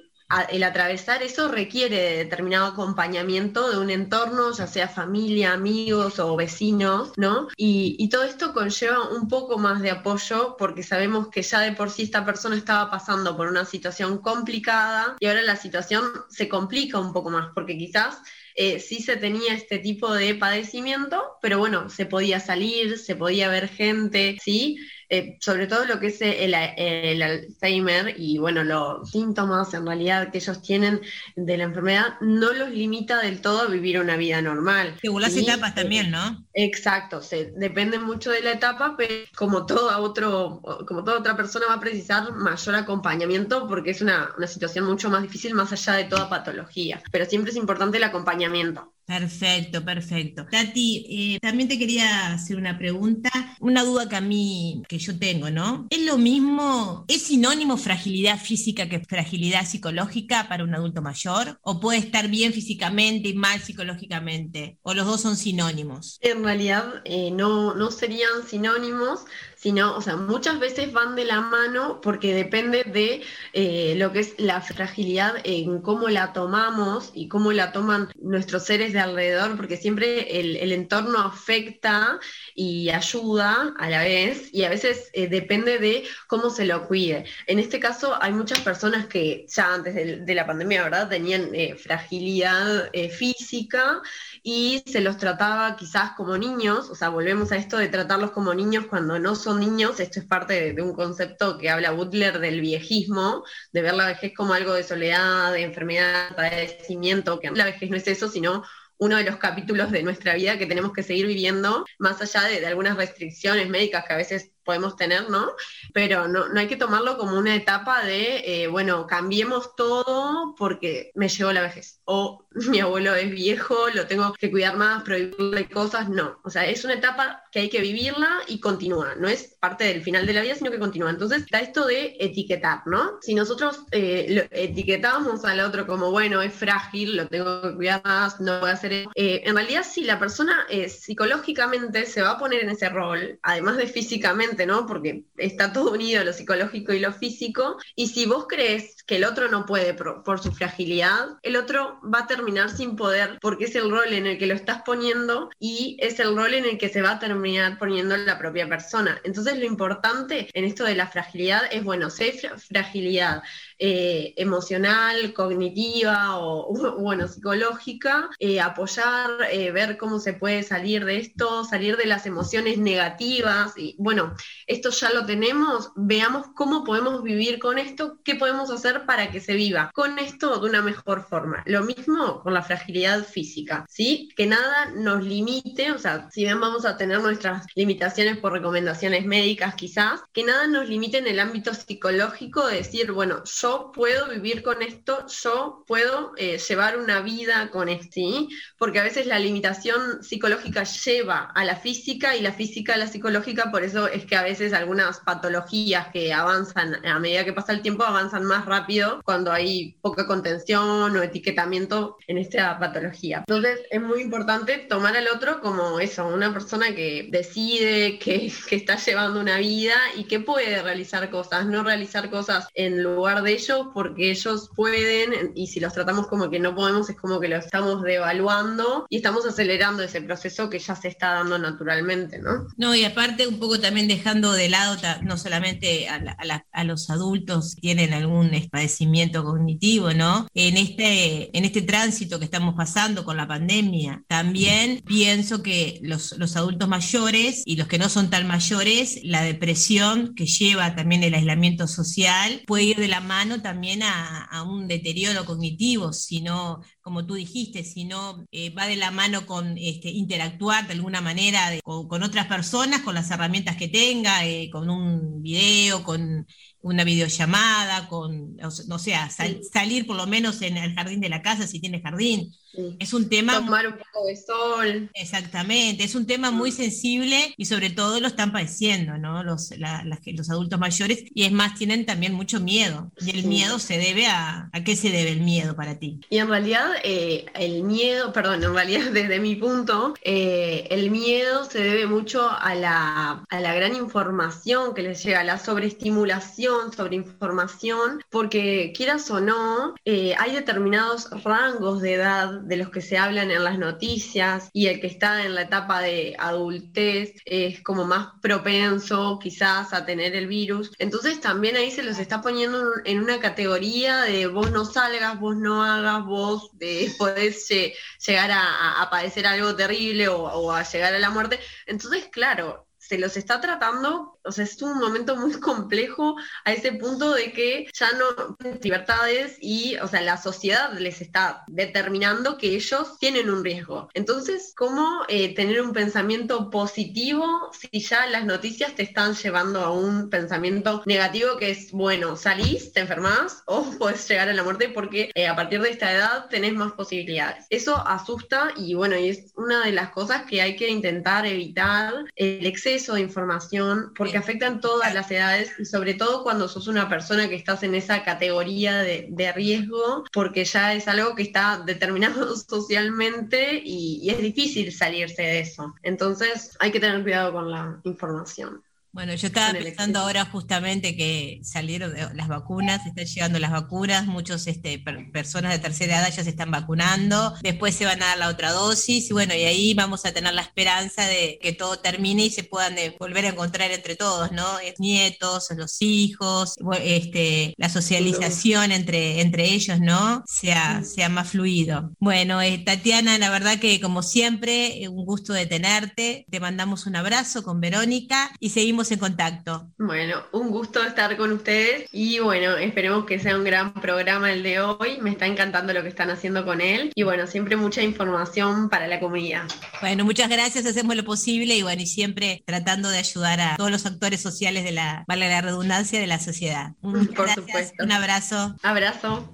el atravesar eso requiere de determinado acompañamiento de un entorno, ya sea familia, amigos o vecinos, ¿no? Y, todo esto conlleva un poco más de apoyo porque sabemos que ya de por sí esta persona estaba pasando por una situación complicada y ahora la situación se complica un poco más porque quizás eh, sí se tenía este tipo de padecimiento, pero bueno, se podía salir, se podía ver gente, ¿sí? Eh, sobre todo lo que es el, el, Alzheimer y bueno, los síntomas en realidad que ellos tienen de la enfermedad no los limita del todo a vivir una vida normal. Según las etapas también, ¿no? Exacto, se, depende mucho de la etapa, pero como toda, otro, como toda otra persona va a precisar mayor acompañamiento porque es una, una situación mucho más difícil más allá de toda patología. Pero siempre es importante el acompañamiento. Perfecto, perfecto. Tati, eh, también te quería hacer una pregunta, una duda que a mí, que yo tengo, ¿no? ¿Es lo mismo, es sinónimo fragilidad física que fragilidad psicológica para un adulto mayor? ¿O puede estar bien físicamente y mal psicológicamente? ¿O los dos son sinónimos? En realidad eh, no, no serían sinónimos, sino, o sea, muchas veces van de la mano porque depende de eh, lo que es la fragilidad en cómo la tomamos y cómo la toman nuestros seres de alrededor, porque siempre el, el entorno afecta y ayuda a la vez y a veces eh, depende de cómo se lo cuide. En este caso hay muchas personas que ya antes de, de la pandemia, ¿verdad?, tenían fragilidad física y se los trataba quizás como niños, o sea, volvemos a esto de tratarlos como niños cuando no son niños, esto es parte de, de un concepto que habla Butler del viejismo, de ver la vejez como algo de soledad, de enfermedad, padecimiento, que la vejez no es eso, sino uno de los capítulos de nuestra vida que tenemos que seguir viviendo, más allá de, de, algunas restricciones médicas que a veces podemos tener, ¿no? Pero no, no hay que tomarlo como una etapa de, eh, bueno, cambiemos todo porque me llegó la vejez. O mi abuelo es viejo, lo tengo que cuidar más, prohibirle cosas. No, o sea, es una etapa que hay que vivirla y continúa. No es parte del final de la vida, sino que continúa. Entonces, está esto de etiquetar, ¿no? Si nosotros eh, lo etiquetamos al otro como, bueno, es frágil, lo tengo que cuidar más, no voy a hacer. Eh, en realidad, si la persona psicológicamente se va a poner en ese rol, además de físicamente, ¿no? Porque está todo unido lo psicológico y lo físico. Y si vos crees que el otro no puede por, su fragilidad, el otro va a terminar sin poder porque es el rol en el que lo estás poniendo y es el rol en el que se va a terminar poniendo la propia persona. Entonces lo importante en esto de la fragilidad es, bueno, si hay fragilidad eh, emocional, cognitiva o, bueno, psicológica, eh, apoyar, eh, ver cómo se puede salir de esto, salir de las emociones negativas y bueno, esto ya lo tenemos, veamos cómo podemos vivir con esto, qué podemos hacer para que se viva con esto de una mejor forma. Lo mismo con la fragilidad física, ¿sí? Que nada nos limite, o sea, si bien vamos a tener nuestras limitaciones por recomendaciones médicas quizás, que nada nos limite en el ámbito psicológico de decir, bueno, yo puedo vivir con esto, yo puedo eh, llevar una vida con esto, ¿sí? Porque a veces la limitación psicológica lleva a la física y la física a la psicológica, por eso es que a veces algunas patologías que avanzan a medida que pasa el tiempo avanzan más rápido cuando hay poca contención o etiquetamiento en esta patología. Entonces es muy importante tomar al otro como eso, una persona que decide, que, que está llevando una vida y que puede realizar cosas, no realizar cosas en lugar de ellos porque ellos pueden y si los tratamos como que no podemos es como que lo estamos devaluando y estamos acelerando ese proceso que ya se está dando naturalmente, ¿no? No, y aparte un poco también dejando de lado no solamente a, la, a, la, a los adultos que tienen algún padecimiento cognitivo, ¿no? En este, en este tránsito que estamos pasando con la pandemia, también pienso que los, los adultos mayores y los que no son tan mayores, la depresión que lleva también el aislamiento social puede ir de la mano también a, a un deterioro cognitivo, sino como tú dijiste, si no eh, va de la mano con este, interactuar de alguna manera de, con, con, otras personas, con las herramientas que tenga, eh, con un video, con una videollamada, con, no sé, sal, salir por lo menos en el jardín de la casa si tiene jardín. Sí. Es un tema... Tomar un poco de sol. Exactamente, es un tema muy sensible y sobre todo lo están padeciendo, ¿no? Los, la, los adultos mayores y es más, tienen también mucho miedo. Y el sí. miedo se debe a... ¿A qué se debe el miedo para ti? Y en realidad eh, el miedo, perdón, en realidad desde mi punto, eh, el miedo se debe mucho a la, a la gran información que les llega, a la sobreestimulación, sobreinformación, porque quieras o no, eh, hay determinados rangos de edad de los que se hablan en las noticias y el que está en la etapa de adultez es como más propenso quizás a tener el virus. Entonces también ahí se los está poniendo en una categoría de vos no salgas, vos no hagas, vos eh, podés eh, llegar a, a, padecer algo terrible o, o a llegar a la muerte. Entonces, claro, se los está tratando o sea, es un momento muy complejo a ese punto de que ya no libertades y, o sea, la sociedad les está determinando que ellos tienen un riesgo. Entonces, ¿cómo eh, tener un pensamiento positivo si ya las noticias te están llevando a un pensamiento negativo que es, bueno, salís, te enfermas o puedes llegar a la muerte porque eh, a partir de esta edad tenés más posibilidades? Eso asusta y bueno, y es una de las cosas que hay que intentar evitar, el exceso de información, porque afectan todas las edades y sobre todo cuando sos una persona que estás en esa categoría de, de riesgo, porque ya es algo que está determinado socialmente y, y es difícil salirse de eso. Entonces hay que tener cuidado con la información. Bueno, yo estaba pensando ahora justamente que salieron eh, las vacunas, están llegando las vacunas, muchas este, per- personas de tercera edad ya se están vacunando, después se van a dar la otra dosis y bueno, y ahí vamos a tener la esperanza de que todo termine y se puedan de volver a encontrar entre todos, ¿no? Eh, Nietos, los hijos, este, la socialización entre, entre ellos, ¿no? Sea, sea más fluido. Bueno, eh, Tatiana, la verdad que como siempre, eh, un gusto de tenerte, te mandamos un abrazo con Verónica y seguimos en contacto. Bueno, un gusto estar con ustedes y bueno, esperemos que sea un gran programa el de hoy. Me está encantando lo que están haciendo con él y bueno, siempre mucha información para la comunidad. Bueno, muchas gracias, hacemos lo posible y bueno, y siempre tratando de ayudar a todos los actores sociales de la, vale la redundancia, de la sociedad. Por gracias, supuesto. un abrazo. Abrazo.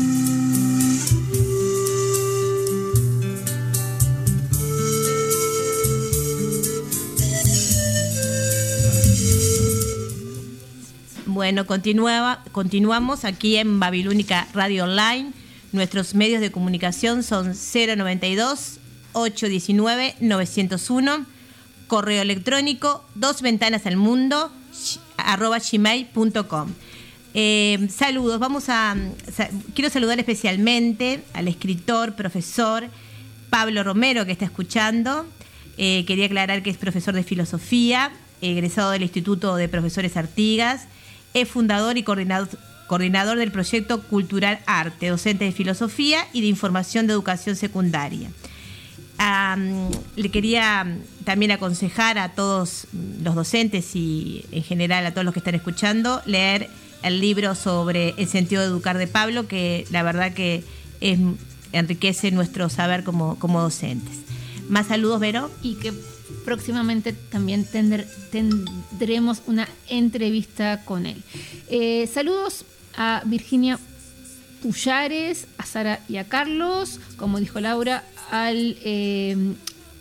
Bueno, continúa, continuamos aquí en Babilónica Radio Online. Nuestros medios de comunicación son 092 819 901, correo electrónico, dos ventanas al mundo, arroba gmail.com. Eh, saludos, vamos a. sa- quiero saludar especialmente al escritor, profesor Pablo Romero que está escuchando. Eh, quería aclarar que es profesor de filosofía, egresado del Instituto de Profesores Artigas, es fundador y coordinador, del proyecto Cultural Arte, docente de filosofía y de información de educación secundaria. Le quería también aconsejar a todos los docentes y en general a todos los que están escuchando leer el libro sobre el sentido de educar de Pablo, que la verdad que enriquece nuestro saber como, como docentes. Más saludos, Vero. Y que próximamente también tendr- tendremos una entrevista con él. Eh, saludos a Virginia Pullares, a Sara y a Carlos, como dijo Laura, al, eh,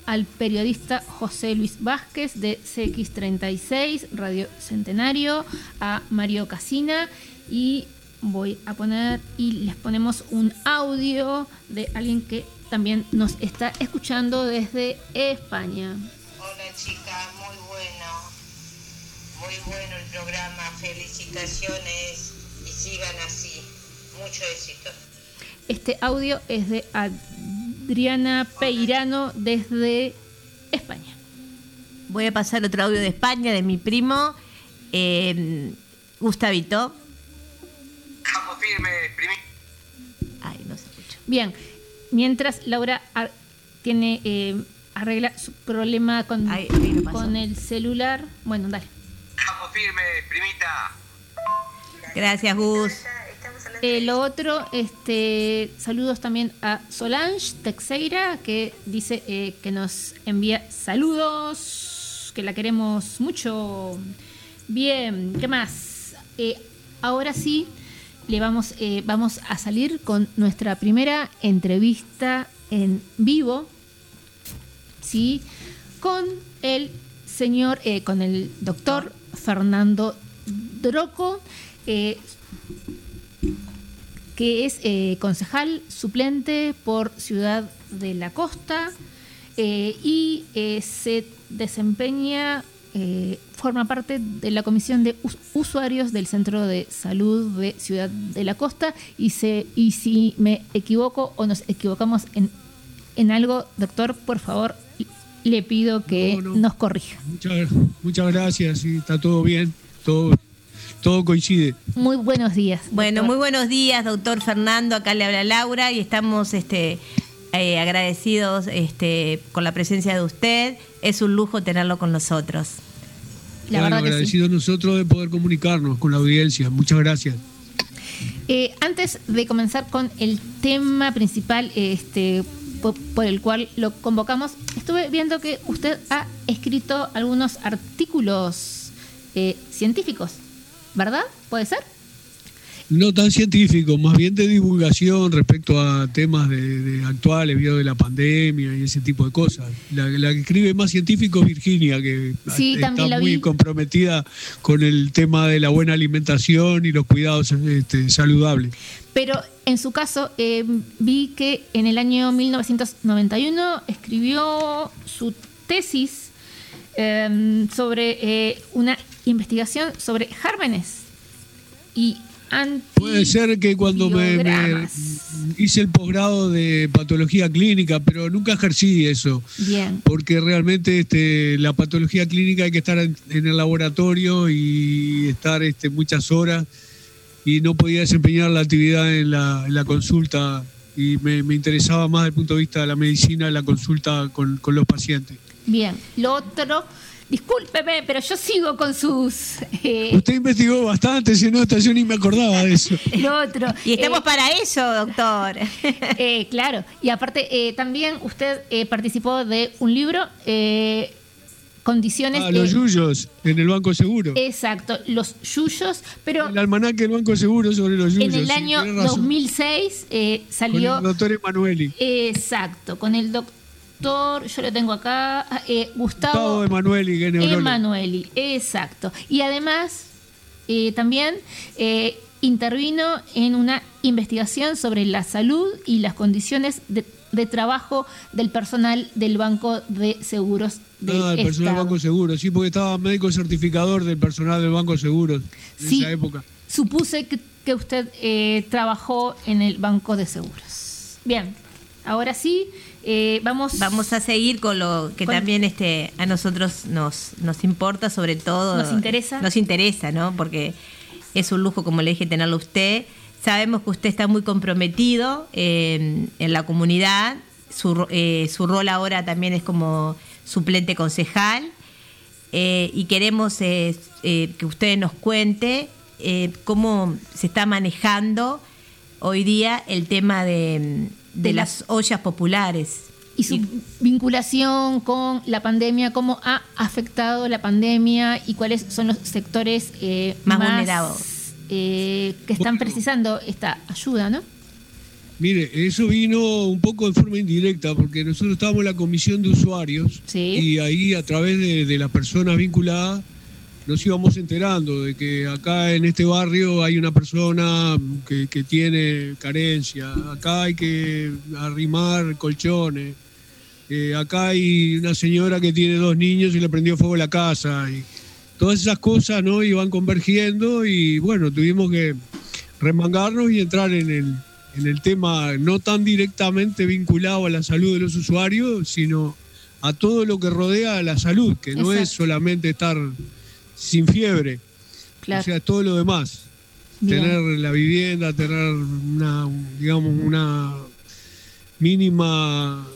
al periodista José Luis Vázquez de CX36, Radio Centenario, a Mario Casina y voy a poner y les ponemos un audio de alguien que también nos está escuchando desde España. Hola chicas, muy bueno, muy bueno el programa, felicitaciones y sigan así, mucho éxito. Este audio es de Adriana Peirano desde España. Voy a pasar otro audio de España, de mi primo, eh, Gustavito. Campo firme, primi- Ay, no se escucha. Bien, mientras Laura tiene eh, arregla su problema con, con el celular. Bueno, dale. campo firme, primita. Gracias, Gus. Eh, lo otro, este, saludos también a Solange Texeira, que dice eh, que nos envía saludos, que la queremos mucho. Bien, ¿qué más? Eh, ahora sí, le vamos, eh, vamos a salir con nuestra primera entrevista en vivo, Con el señor, eh, con el doctor Fernando Droco. eh, que es eh, concejal suplente por Ciudad de la Costa y se desempeña, forma parte de la Comisión de Us- Usuarios del Centro de Salud de Ciudad de la Costa. Y, se, y si me equivoco o nos equivocamos en, en algo, doctor, por favor, le pido que nos corrija. Muchas, muchas gracias, sí, está todo bien, todo, todo coincide. Muy buenos días. Bueno, muy buenos días, doctor Fernando. Acá le habla Laura y estamos este, eh, agradecidos este, con la presencia de usted. Es un lujo tenerlo con nosotros. La Bueno, que sí. agradecidos nosotros de poder comunicarnos con la audiencia. Muchas gracias. Eh, antes de comenzar con el tema principal este, po- por, el cual lo convocamos, estuve viendo que usted ha escrito algunos artículos eh, científicos, ¿verdad? ¿Puede ser? No tan científico, más bien de divulgación respecto a temas de, de actuales, video de la pandemia y ese tipo de cosas. La, la que escribe más científico es Virginia, que Sí, está muy vi. comprometida con el tema de la buena alimentación y los cuidados este, saludables. Pero en su caso, eh, vi que en el año 1991 escribió su tesis eh, sobre eh, una investigación sobre gérmenes y Puede ser que cuando me, hice el posgrado de patología clínica, pero nunca ejercí eso. Bien. Porque realmente este, la patología clínica hay que estar en, en el laboratorio y estar este, muchas horas y no podía desempeñar la actividad en la, en la consulta y me, me interesaba más desde el punto de vista de la medicina, la consulta con, con los pacientes. Bien, lo otro, discúlpeme, pero yo sigo con sus... eh, Usted investigó bastante, si no, hasta yo ni me acordaba de eso. lo otro. Y estamos Eh, para eso, doctor. eh, claro, y aparte eh, también usted eh, participó de un libro, eh, Condiciones... Ah, los yuyos en el Banco Seguro. Exacto, los yuyos, pero El almanaque del Banco Seguro sobre los yuyos. en el año tiene razón. 2006 eh, Con salió... el doctor Emanueli. Exacto, con el doctor, yo lo tengo acá, eh, Gustavo Gustavo Emanueli, que es neurólogo. Emanueli, exacto. Y además, eh, también eh, intervino en una investigación sobre la salud y las condiciones de, de trabajo del personal del Banco de Seguros del Ah, el personal del. Banco Seguro, sí, porque estaba médico certificador del personal del Banco Seguro en Sí. esa época. Supuse que, que usted eh, trabajó en el Banco de Seguros. Bien, ahora sí, eh, vamos... Vamos a seguir con lo que Con- también este, a nosotros nos, nos importa, sobre todo. Nos interesa. Nos interesa, ¿no? Porque es un lujo, como le dije, tenerlo a usted. Sabemos que usted está muy comprometido eh, en la comunidad. Su, eh, su rol ahora también es como suplente concejal. Eh, y queremos eh, que usted nos cuente eh, cómo se está manejando hoy día el tema de, de De la- las ollas populares. y su vinculación con la pandemia, cómo ha afectado la pandemia y cuáles son los sectores eh, Más vulnerados. Eh, que están precisando esta ayuda, ¿no? Mire, eso vino un poco de forma indirecta, porque nosotros estábamos en la comisión de usuarios y ahí a través de, de las personas vinculadas nos íbamos enterando de que acá en este barrio hay una persona que, que tiene carencia, acá hay que arrimar colchones, eh, acá hay una señora que tiene dos niños y le prendió fuego la casa, y todas esas cosas no iban convergiendo y bueno, tuvimos que remangarnos y entrar en el, en el tema no tan directamente vinculado a la salud de los usuarios, sino a todo lo que rodea a la salud, que no es solamente estar sin fiebre, Claro. o sea, todo lo demás. Bien. Tener la vivienda, tener una, digamos, una mínima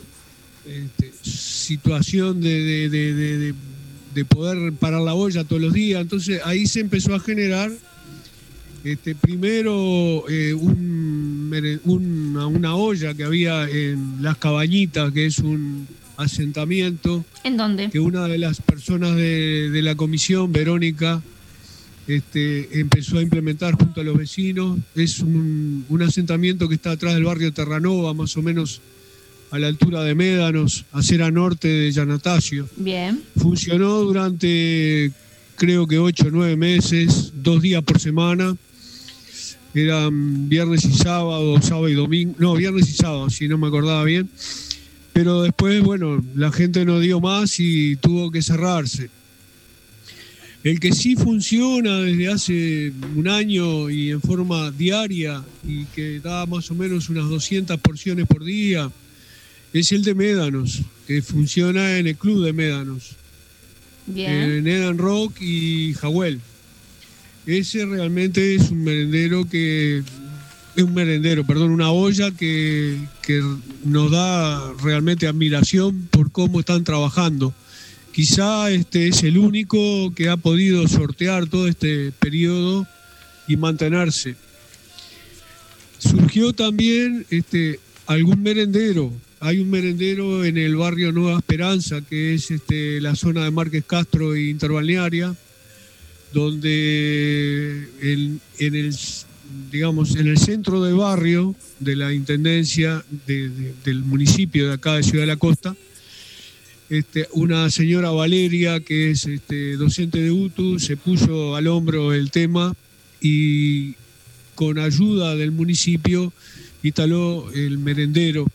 este, situación de, de- de- de- de- de poder parar la olla todos los días. Entonces ahí se empezó a generar este, primero eh, un una, una olla que había en Las Cabañitas, que es un asentamiento ¿En dónde? que una de las personas de, de la comisión, Verónica, este, empezó a implementar junto a los vecinos. Es un, un asentamiento que está atrás del barrio Terranova, más o menos a la altura de Médanos, acera norte de Yanatacio. Bien. Funcionó durante creo que ocho o nueve meses, dos días por semana. eran viernes y sábado, sábado y domingo, no, viernes y sábado, si no me acordaba bien. Pero después, bueno, la gente no dio más y tuvo que cerrarse. El que sí funciona desde hace un año y en forma diaria y que da más o menos unas 200 porciones por día es el de Médanos, que funciona en el club de Médanos. Bien. En Edan Rock y Jawel. Ese realmente es un merendero que. Es un merendero, perdón, una olla que, que nos da realmente admiración por cómo están trabajando. Quizá este es el único que ha podido sortear todo este periodo y mantenerse. Surgió también este, algún merendero. Hay un merendero en el barrio Nueva Esperanza, que es este, la zona de Márquez Castro e Interbalnearia, donde en, el, digamos, en el centro de barrio de la intendencia de- de- del municipio de acá de Ciudad de la Costa, este, una señora Valeria, que es este, docente de UTU, se puso al hombro el tema y con ayuda del municipio instaló el merendero.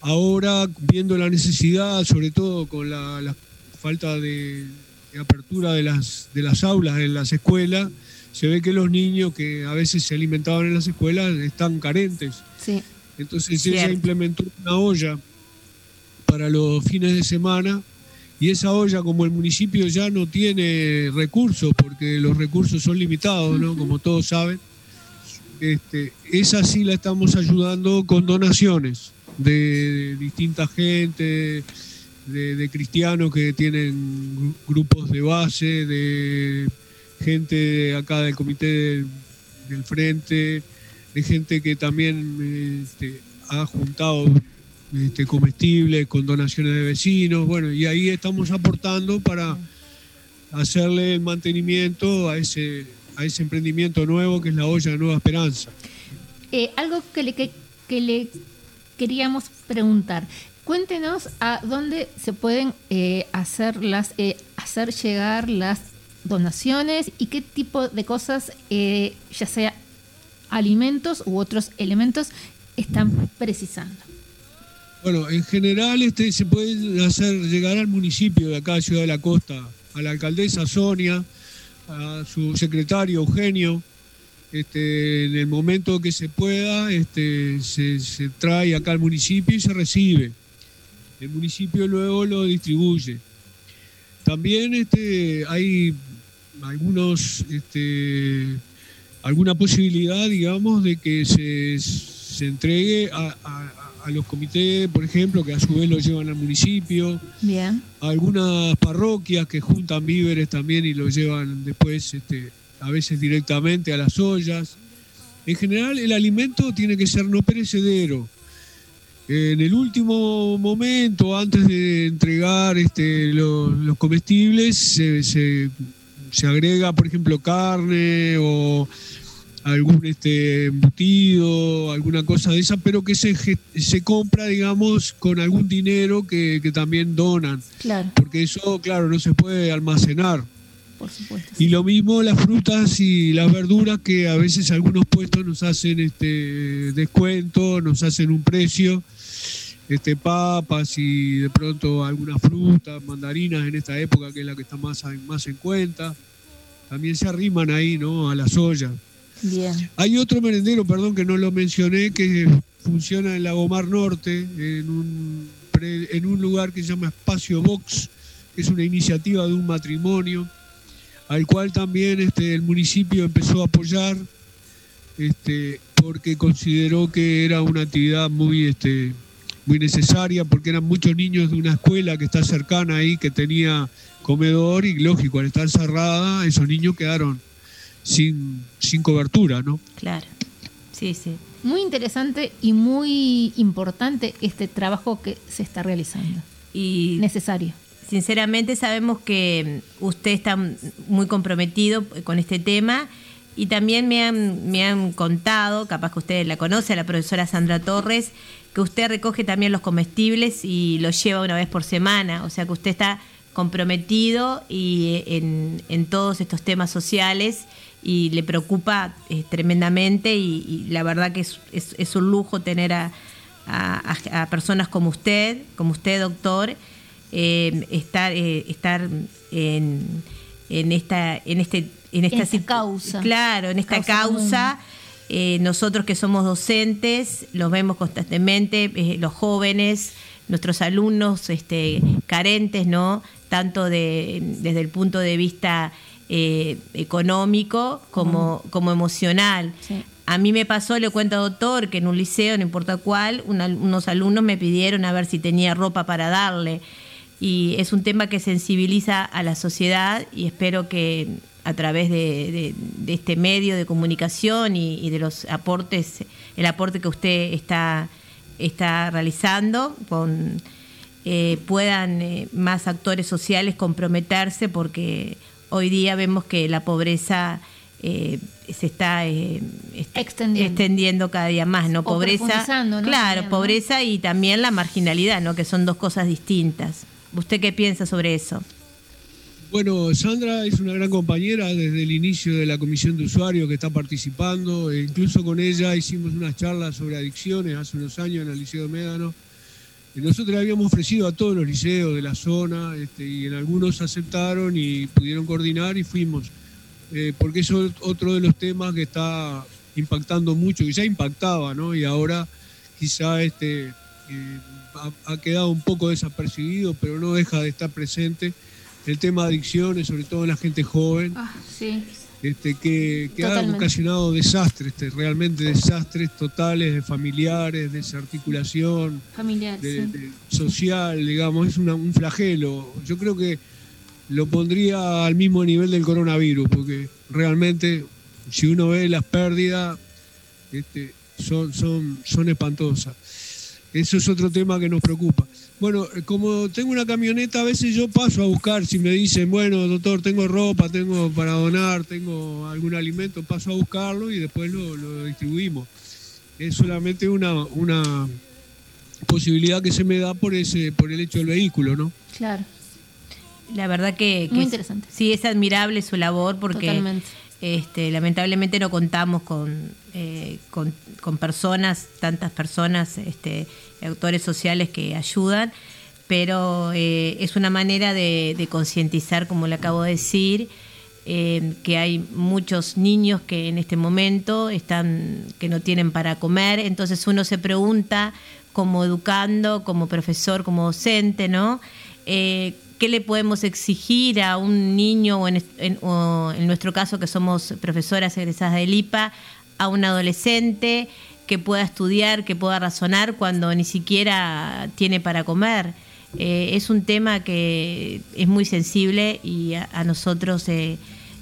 Ahora, viendo la necesidad, sobre todo con la, la falta de, de apertura de las, de las aulas en las escuelas, se ve que los niños que a veces se alimentaban en las escuelas están carentes. Sí. Entonces ella Cierto. implementó una olla para los fines de semana y esa olla como el municipio ya no tiene recursos porque los recursos son limitados, ¿no? Como todos saben. Este, esa sí la estamos ayudando con donaciones de, distinta gente, de, cristianos que tienen gru- grupos de base, de gente acá del comité del, del frente, de gente que también este, ha juntado este, comestibles con donaciones de vecinos, bueno, y ahí estamos aportando para hacerle el mantenimiento a ese, a ese emprendimiento nuevo que es la olla de Nueva Esperanza. Eh, algo que le, que, que le queríamos preguntar. Cuéntenos a dónde se pueden eh, hacer, las, eh, hacer llegar las donaciones y qué tipo de cosas, eh, ya sea alimentos u otros elementos, están precisando. Bueno, en general este se puede hacer llegar al municipio de acá, Ciudad de la Costa, a la alcaldesa Sonia, a su secretario Eugenio. Este, en el momento que se pueda, este, se, se trae acá al municipio y se recibe. El municipio luego lo distribuye. También este, hay algunos, este, alguna posibilidad, digamos, de que se, se entregue a, a- a los comités, por ejemplo, que a su vez lo llevan al municipio, Bien. a algunas parroquias que juntan víveres también y lo llevan después, este, a veces directamente a las ollas. En general, el alimento tiene que ser no perecedero. En el último momento, antes de entregar este, lo- los comestibles, se, se- se agrega, por ejemplo, carne o algún este, embutido, alguna cosa de esa, pero que se, se compra, digamos, con algún dinero que, que también donan, Claro, porque eso, claro, no se puede almacenar. Por supuesto. Y lo mismo las frutas y las verduras que a veces algunos puestos nos hacen este descuento, nos hacen un precio, este papas y de pronto algunas frutas, mandarinas en esta época que es la que está más, más en cuenta. También se arriman ahí, ¿no? A las ollas. Bien. Hay otro merendero, perdón, que no lo mencioné, que funciona en Lagomar Norte, en un, en un lugar que se llama Espacio Box, que es una iniciativa de un matrimonio, al cual también este, el municipio empezó a apoyar, este, porque consideró que era una actividad muy, este, muy necesaria, porque eran muchos niños de una escuela que está cercana ahí, que tenía comedor, y lógico, al estar cerrada, esos niños quedaron sin, sin cobertura, ¿no? Claro. Sí, sí. Muy interesante y muy importante este trabajo que se está realizando. Y Necesario. Sinceramente sabemos que mm, usted está muy comprometido con este tema. Y también me han, me han contado, capaz que usted la conoce, la profesora Sandra Torres, que usted recoge también los comestibles y los lleva una vez por semana, o sea que usted está comprometido y en, en todos estos temas sociales y le preocupa eh, tremendamente. Y, la verdad que es, es- un lujo tener a- a personas como usted, como usted doctor, eh, estar, eh, estar en, en esta, en este, en esta, causa. Claro, en esta Causa. Eh, nosotros que somos docentes, los vemos constantemente, eh, los jóvenes, nuestros alumnos este, carentes, ¿no? Tanto de, desde el punto de vista eh, económico como, como emocional. A mí me pasó, le cuento doctor, que en un liceo, no importa cuál, unos alumnos me pidieron a ver si tenía ropa para darle. Y es un tema que sensibiliza a la sociedad y espero que a través de, de- de este medio de comunicación y, y de los aportes, el aporte que usted está, está realizando, con, eh, puedan eh, más actores sociales comprometerse porque hoy día vemos que la pobreza eh, se está eh, extendiendo. cada día más, ¿no? O Pobreza, ¿no? claro, También, ¿no? pobreza y también la marginalidad, ¿no? Que son dos cosas distintas. ¿Usted qué piensa sobre eso? Bueno, Sandra es una gran compañera desde el inicio de la comisión de usuarios que está participando. E incluso con ella hicimos unas charlas sobre adicciones hace unos años en el Liceo de Médano. Nosotros le habíamos ofrecido a todos los liceos de la zona este, y en algunos aceptaron y pudieron coordinar y fuimos. Eh, porque eso es otro de los temas que está impactando mucho, que ya impactaba, ¿no? Y ahora quizá este, eh, ha, ha quedado un poco desapercibido, pero no deja de estar presente el tema de adicciones, sobre todo en la gente joven, Ah, sí. este, que, que ha ocasionado desastres, realmente desastres totales de familiares, desarticulación, Familiar, de- sí. de- social, digamos, es una- un flagelo. Yo creo que lo pondría al mismo nivel del coronavirus, porque realmente si uno ve las pérdidas, este, son, son, son espantosas. Eso es otro tema que nos preocupa. Bueno, eh, como tengo una camioneta, a veces yo paso a buscar, si me dicen, bueno, doctor, tengo ropa, tengo para donar, tengo algún alimento, paso a buscarlo y después lo, lo distribuimos. Es solamente una, una posibilidad que se me da por ese por el hecho del vehículo, ¿no? Claro. La verdad que, que Muy es- interesante. sí es admirable su labor porque Totalmente. Este, lamentablemente no contamos con, eh, con, personas, tantas personas, este, actores sociales que ayudan, pero eh, es una manera de, de concientizar, como le acabo de decir, eh, que hay muchos niños que en este momento están que no tienen para comer, entonces uno se pregunta como educando, como profesor, como docente, ¿no? ¿Qué le podemos exigir a un niño o en, nuestro caso que somos profesoras egresadas del IPA, a un adolescente que pueda estudiar, que pueda razonar cuando ni siquiera tiene para comer? Eh, es un tema que es muy sensible y a, nosotros eh,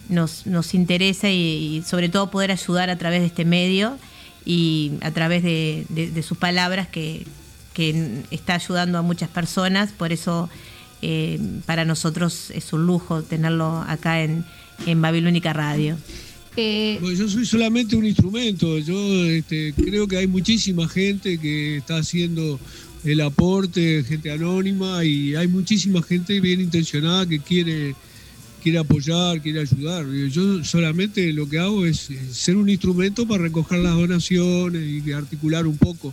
nos, interesa y, sobre todo poder ayudar a través de este medio y a través de, sus palabras que está ayudando a muchas personas. Por eso eh, para nosotros es un lujo tenerlo acá en, en Babilónica Radio. Bueno, yo soy solamente un instrumento. Yo este, creo que hay muchísima gente que está haciendo el aporte, gente anónima, y hay muchísima gente bien intencionada que quiere, quiere apoyar, quiere ayudar. Yo solamente lo que hago es eh, ser un instrumento para recoger las donaciones y articular un poco.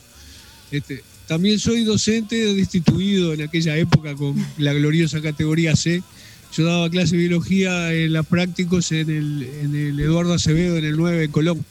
Este, también soy docente destituido en aquella época con la gloriosa categoría C. Yo daba clase de biología en las prácticos en el, en el Eduardo Acevedo, en el 9 en Colón.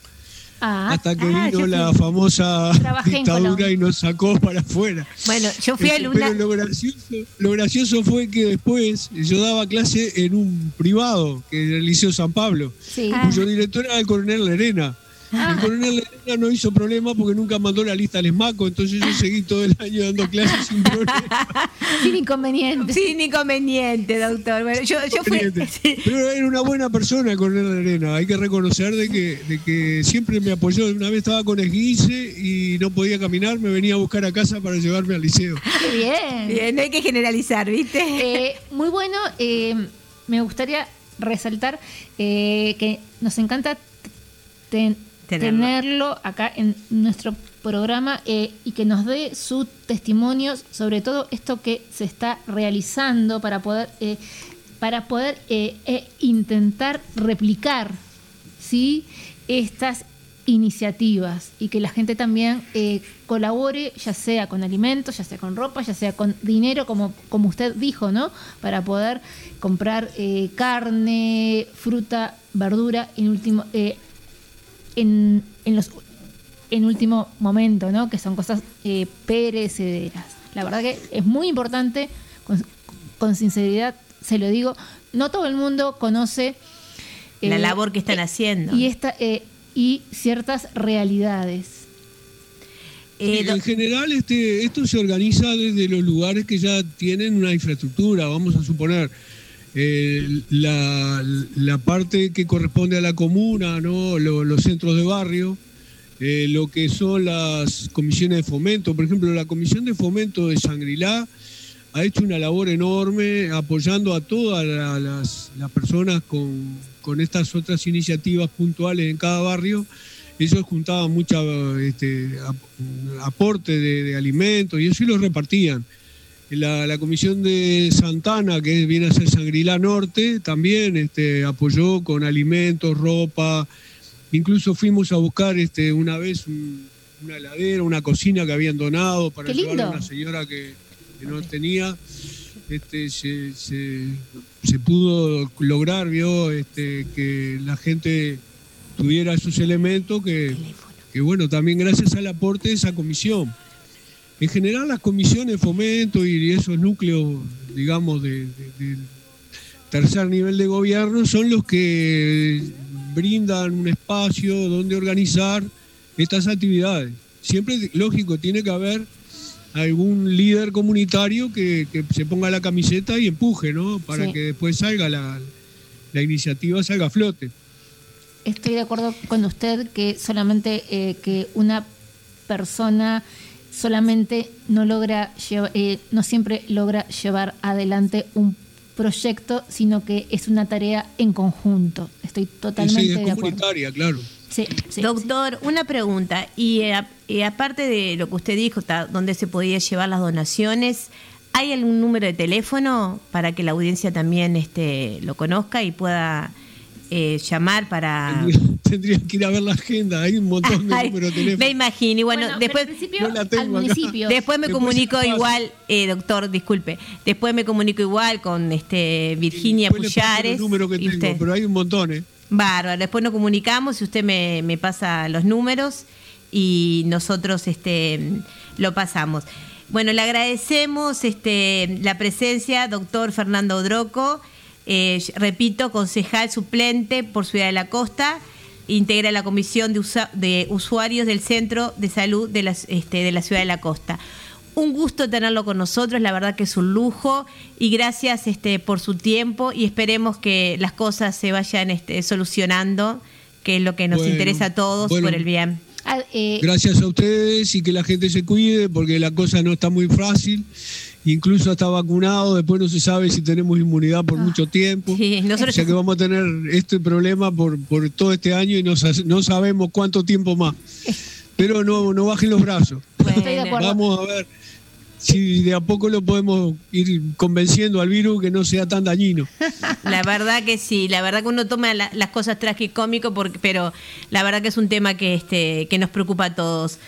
Ah, hasta que ah, vino la fui- famosa dictadura y nos sacó para afuera. Bueno, yo fui Este, alumna. Pero lo gracioso, lo gracioso fue que después yo daba clase en un privado, que era el Liceo San Pablo, Sí. cuyo director era el coronel Lerena. El coronel Lerena no hizo problema porque nunca mandó la lista al ESMACO, entonces yo seguí todo el año dando clases sin problema. Sin inconveniente. Sin inconveniente, doctor. Bueno, yo, yo fui. Pero era una buena persona el coronel Lerena, hay que reconocer de que, de que siempre me apoyó. Una vez estaba con esguince y no podía caminar, me venía a buscar a casa para llevarme al liceo. Qué bien. Bien, no hay que generalizar, ¿viste? Eh, muy bueno. eh, me gustaría resaltar eh, que nos encanta ten- Tenerlo. acá en nuestro programa eh, y que nos dé sus testimonios sobre todo esto que se está realizando para poder eh, para poder eh, intentar replicar sí estas iniciativas y que la gente también colabore, ya sea con alimentos, ya sea con ropa, ya sea con dinero, como, como usted dijo, ¿no? Para poder comprar carne, fruta, verdura, en último, eh, en, en los en último momento, ¿no? Que son cosas eh, perecederas. La verdad que es muy importante, con, con sinceridad se lo digo, no todo el mundo conoce La eh, labor que están haciendo. y esta eh, y ciertas realidades. Eh, en general, este, esto se organiza desde los lugares que ya tienen una infraestructura, vamos a suponer. Eh, la, parte que corresponde a la comuna, ¿no? Lo- los centros de barrio, eh, lo que son las comisiones de fomento. Por ejemplo, la comisión de fomento de Sangrilá ha hecho una labor enorme apoyando a todas la- las, personas con, estas otras iniciativas puntuales en cada barrio. Ellos juntaban mucha este, ap- aporte de, de alimentos y eso y los repartían. La, la comisión de Santana, que viene a ser Sangrilá Norte, también este, apoyó con alimentos, ropa. Incluso fuimos a buscar este, una vez un- una heladera, una cocina que habían donado para ¡Qué llevar a una señora que, que no tenía. Este, se, se- se pudo lograr, vio, este, que la gente tuviera esos elementos que, que, bueno, también gracias al aporte de esa comisión. En general las comisiones fomento y esos núcleos, digamos, de, tercer nivel de gobierno son los que brindan un espacio donde organizar estas actividades. Siempre, lógico, tiene que haber algún líder comunitario que, que se ponga la camiseta y empuje, ¿no? Para Sí. que después salga la, la iniciativa, salga a flote. Estoy de acuerdo con usted que solamente eh, que una persona solamente no logra lleva- eh, no siempre logra llevar adelante un proyecto, sino que es una tarea en conjunto. Estoy totalmente Sí, es de acuerdo. comunitaria, claro. Sí, sí, Doctor, una pregunta. Y, eh, y aparte de lo que usted dijo, ta- dónde se podía llevar las donaciones, ¿hay algún número de teléfono para que la audiencia también este, lo conozca y pueda eh, llamar para... Tendría que ir a ver la agenda, hay un montón de Ay, números de teléfono. me imagino. Y bueno, Bueno, después... pero al principio, Yo la tengo al acá. municipio. Después me Después comunico igual, eh, doctor, disculpe. Después me comunico igual con este Virginia los números que y tengo, usted. pero hay un montón, ¿eh? Bárbaro, después nos comunicamos y usted me, me pasa los números y nosotros este, lo pasamos. Bueno, le agradecemos este, la presencia, doctor Fernando Odroco, eh, repito, concejal suplente por Ciudad de la Costa, integra la comisión de, usa- de usuarios del Centro de Salud de, este, de la Ciudad de la Costa. Un gusto tenerlo con nosotros, la verdad que es un lujo y gracias este, por su tiempo y esperemos que las cosas se vayan este, solucionando, que es lo que nos Bueno, interesa a todos bueno. por el bien. Ah, eh, Gracias a ustedes y que la gente se cuide porque la cosa no está muy fácil. Incluso hasta vacunado, después no se sabe si tenemos inmunidad por mucho tiempo. Sí, nosotros o sea que vamos a tener este problema por, por todo este año y no, sa- no sabemos cuánto tiempo más. Pero no, no bajen los brazos. estoy de acuerdo. Vamos a ver si de a poco lo podemos ir convenciendo al virus que no sea tan dañino. La verdad que sí, la verdad que uno toma la- las cosas tragicómico, porque, pero la verdad que es un tema que, este, que nos preocupa a todos.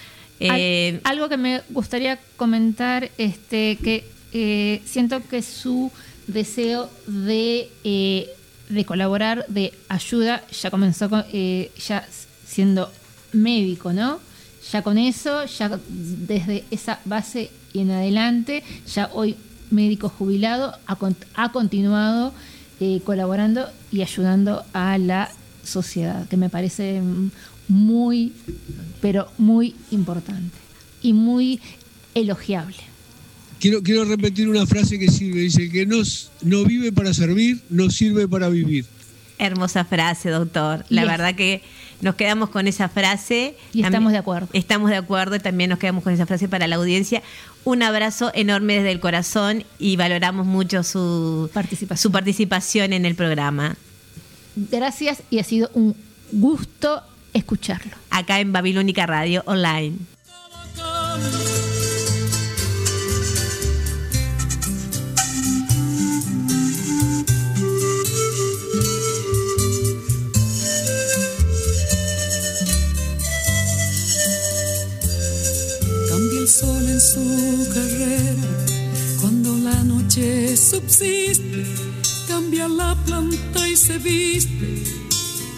Eh, algo que me gustaría comentar, este, que eh, siento que su deseo de, eh, de colaborar, de ayuda, ya comenzó con- ya siendo médico, ¿no? Ya con eso, ya desde esa base y en adelante, ya hoy médico jubilado, ha, ha continuado colaborando y ayudando a la sociedad, que me parece mm, muy, pero muy importante y muy elogiable. Quiero, quiero repetir una frase que sirve. Dice que no, no vive para servir, no sirve para vivir. Hermosa frase, doctor. La Yes. verdad que nos quedamos con esa frase. Y estamos También- de acuerdo. Estamos de acuerdo y también nos quedamos con esa frase para la audiencia. Un abrazo enorme desde el corazón y valoramos mucho su Participación. su participación en el programa. Gracias y ha sido un gusto escucharlo. Acá en Babilónica Radio Online. Cambia el sol en su carrera cuando la noche subsiste, cambia la planta y se viste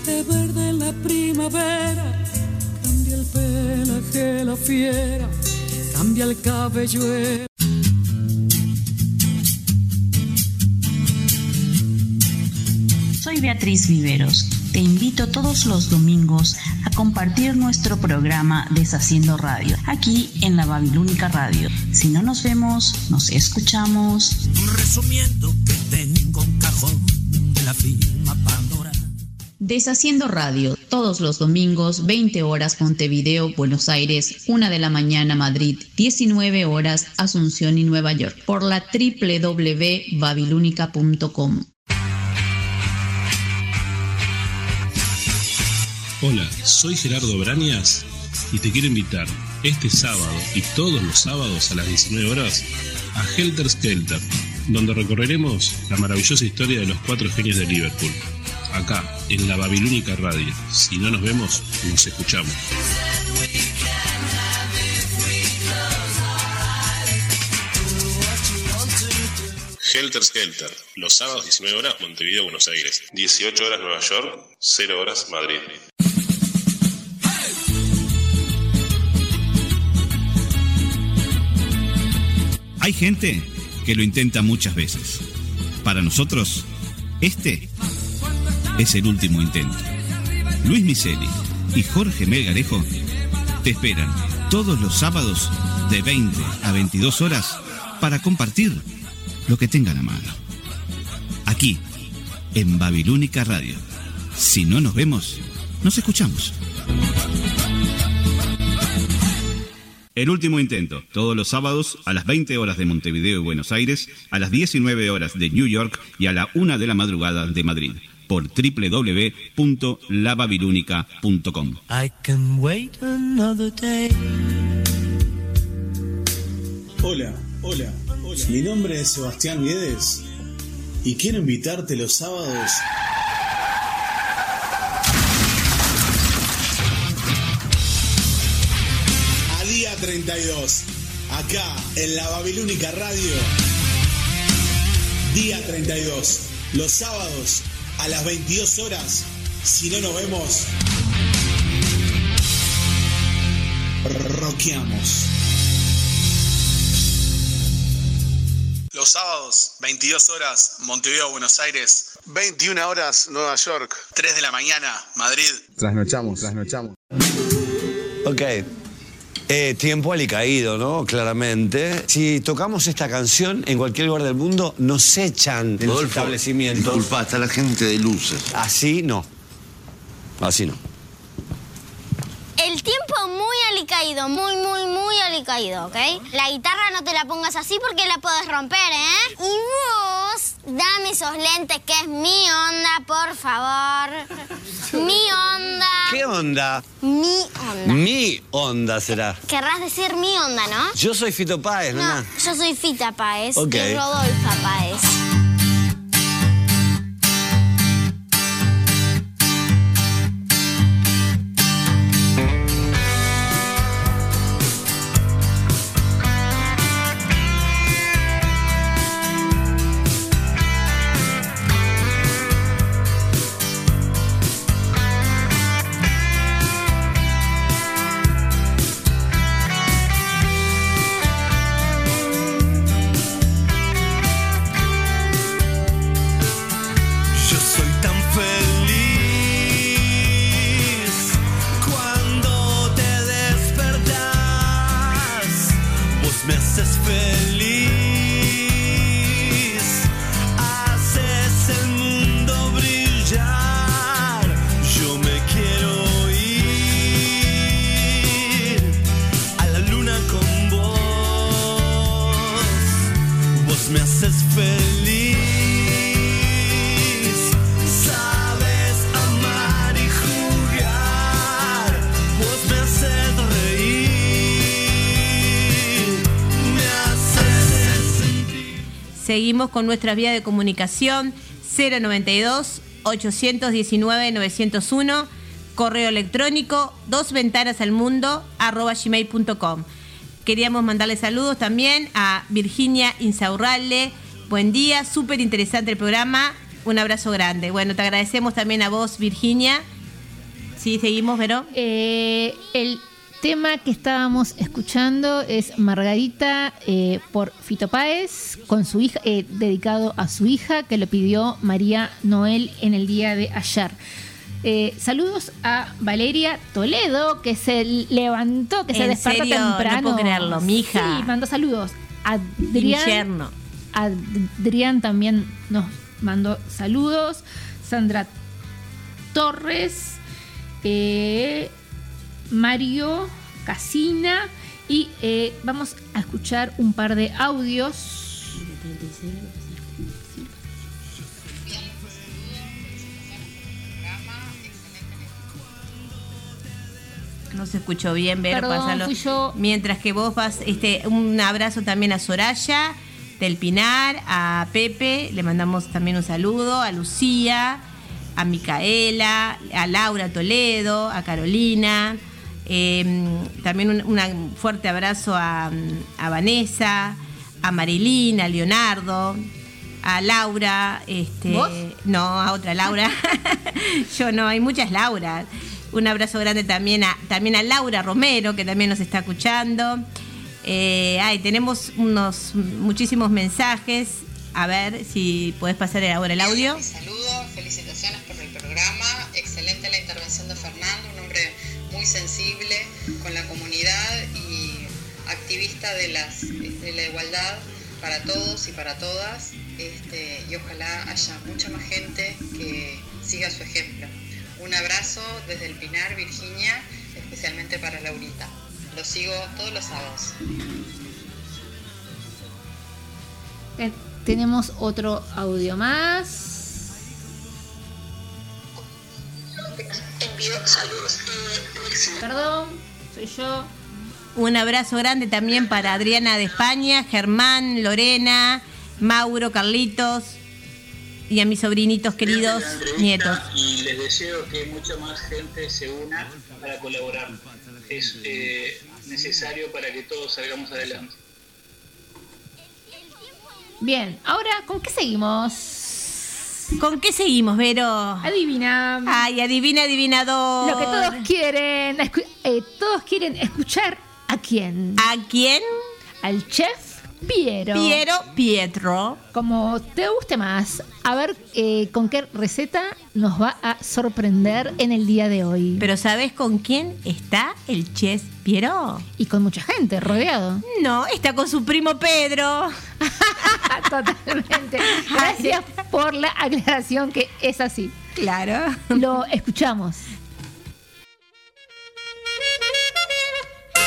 de verde la primavera. Cambia el pelaje la fiera, cambia el cabello. el- Soy Beatriz Viveros. Te invito todos los domingos a compartir nuestro programa Deshaciendo Radio, aquí en la Babilónica Radio. Si no nos vemos, nos escuchamos. Resumiendo que tengo un cajón de la firma Pandora. Deshaciendo Radio, todos los domingos, 20 horas Montevideo, Buenos Aires, 1 de la mañana Madrid, 19 horas Asunción y Nueva York, por la www.babilónica.com. Hola, soy Gerardo Brañas y te quiero invitar este sábado y todos los sábados a las 19 horas a Helter Skelter, donde recorreremos la maravillosa historia de los cuatro genios de Liverpool, acá en la Babilónica Radio. Si no nos vemos, nos escuchamos. Helter Skelter, los sábados 19 horas Montevideo, Buenos Aires, 18 horas Nueva York, 0 horas Madrid. Hay gente que lo intenta muchas veces. Para nosotros, este es el último intento. Luis Miseli y Jorge Melgarejo te esperan todos los sábados de 20 a 22 horas para compartir lo que tengan a mano. Aquí, en Babilónica Radio. Si no nos vemos, nos escuchamos. El último intento, todos los sábados a las 20 horas de Montevideo y Buenos Aires, a las 19 horas de New York y a la 1 de la madrugada de Madrid, por www.lababilúnica.com. I can wait another day. Hola, hola, hola. Mi nombre es Sebastián Guedes y quiero invitarte los sábados a día 32, acá en la Babilónica Radio. Día 32, los sábados a las 22 horas. Si no nos vemos, roqueamos. Los sábados, 22 horas, Montevideo, Buenos Aires. 21 horas, Nueva York. 3 de la mañana, Madrid. Trasnochamos, trasnochamos. Ok. Eh, tiempo alicaído, ¿no? Claramente. Si tocamos esta canción en cualquier lugar del mundo, nos echan de los establecimientos. disculpa, está la gente de luces. Así no. Así no. El tiempo muy alicaído, muy, muy, muy alicaído, ¿ok? La guitarra no te la pongas así porque la puedes romper, ¿eh? Y vos, dame esos lentes que es mi onda, por favor. Mi onda. ¿Qué onda? Mi onda. Mi onda será. Querrás decir mi onda, ¿no? Yo soy Fito Páez, No, ¿no? yo soy Fita Páez Ok. y Rodolfa Páez. Seguimos con nuestra vía de comunicación 092 819 901, correo electrónico dos ventanas al mundo gmail.com. queríamos mandarle saludos también a Virginia Insaurralde. Buen día, súper interesante el programa. Un abrazo grande. Bueno, te agradecemos también a vos, Virginia. Sí, seguimos, Vero. Eh, el tema que estábamos escuchando es Margarita eh, por Fito Páez, con su hija, eh, dedicado a su hija, que lo pidió María Noel en el día de ayer. Eh, saludos a Valeria Toledo, que se levantó, que se ¿En despertó serio? No temprano. puedo creerlo, mi hija. Sí, mandó saludos. Adrián, Infierno. Adrián también nos mandó saludos. Sandra Torres, eh, Mario Casina y eh, vamos a escuchar un par de audios. No se escuchó bien, Perdón, yo. Mientras que vos vas, este, un abrazo también a Soraya del Pinar, a Pepe, le mandamos también un saludo, a Lucía, a Micaela, a Laura Toledo, a Carolina. Eh, también un, fuerte abrazo a, a Vanessa, a Marilina, a Leonardo, a Laura, este, ¿Vos? no, a otra Laura. Yo no, hay muchas Lauras. Un abrazo grande también a, también a Laura Romero, que también nos está escuchando. Eh, ay, tenemos unos muchísimos mensajes. A ver si podés pasar ahora el audio. Saludos, de, las, de la igualdad para todos y para todas. Este, y ojalá haya mucha más gente que siga su ejemplo. Un abrazo desde el Pinar, Virginia, especialmente para Laurita. Lo sigo todos los sábados. Eh, tenemos otro audio más. Perdón, soy yo. Un abrazo grande también para Adriana de España, Germán, Lorena, Mauro, Carlitos y a mis sobrinitos queridos nietos. Y les deseo que mucha más gente se una para colaborar. Es eh, necesario para que todos salgamos adelante. Bien, ahora, ¿con qué seguimos? ¿Con qué seguimos, Vero? Adivina. Ay, adivina, adivinador. Lo que todos quieren, eh, todos quieren escuchar a quién. ¿A quién? Al chef Piero. Piero Pietro. Como te guste más. A ver eh, con qué receta nos va a sorprender en el día de hoy. Pero ¿sabes con quién está el chef Piero? Y con mucha gente, rodeado. No, está con su primo Pedro. Totalmente. Gracias por la aclaración que es así. Claro. Lo escuchamos.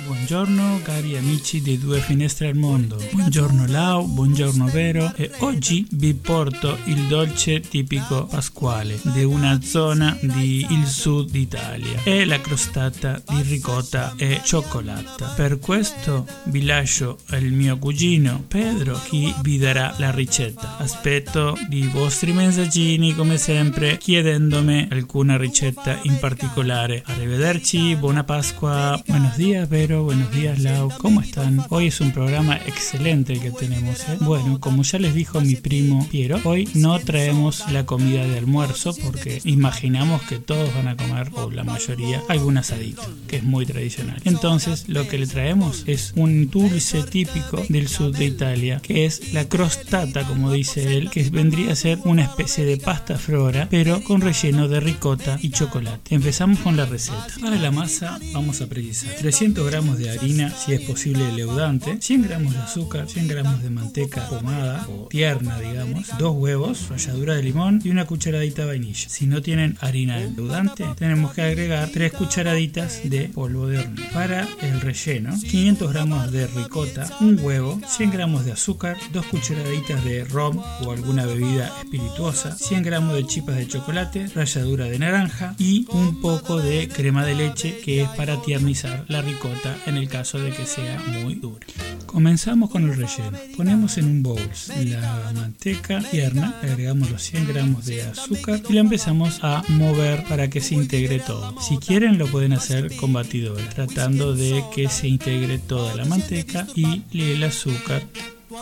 Buongiorno cari amici di Due Finestre al Mondo. Buongiorno Lau, buongiorno Vero e oggi vi porto il dolce tipico pasquale di una zona di il sud Italia. È la crostata di ricotta e cioccolata. Per questo vi lascio il mio cugino Pedro che vi darà la ricetta. Aspetto i vostri messaggini come sempre chiedendomi alcuna ricetta in particolare. Arrivederci, buona Pascua. Buenos días, Vero. Buenos días, Lau. ¿Cómo están? Hoy es un programa excelente el que tenemos. ¿eh? Bueno, como ya les dijo mi primo Piero, hoy no traemos la comida de almuerzo porque imaginamos que todos van a comer, o la mayoría, algún asadito, que es muy tradicional. Entonces, lo que le traemos es un dulce típico del sur de Italia, que es la crostata, como dice él, que vendría a ser una especie de pasta flora, pero con relleno de ricota y chocolate. Empezamos con la receta. Para la masa vamos a precisar 300 gramos de harina, si es posible leudante, 100 gramos de azúcar, 100 gramos de manteca pomada o tierna, digamos, dos huevos, ralladura de limón y una cucharadita de vainilla. Si no tienen harina leudante, tenemos que agregar 3 cucharaditas de polvo de hornear. Para el relleno, 500 gramos de ricota, un huevo, 100 gramos de azúcar, 2 cucharaditas de rom o alguna bebida espirituosa, 100 gramos de chipas de chocolate, ralladura de naranja y un poco de crema de leche que es para tiernizar la ricota en el caso de que sea muy dura. Comenzamos con el relleno. Ponemos en un bowl la manteca tierna, agregamos los 100 gramos de azúcar y la empezamos a mover para que se integre todo. Si quieren lo pueden hacer con batidora, tratando de que se integre toda la manteca y el azúcar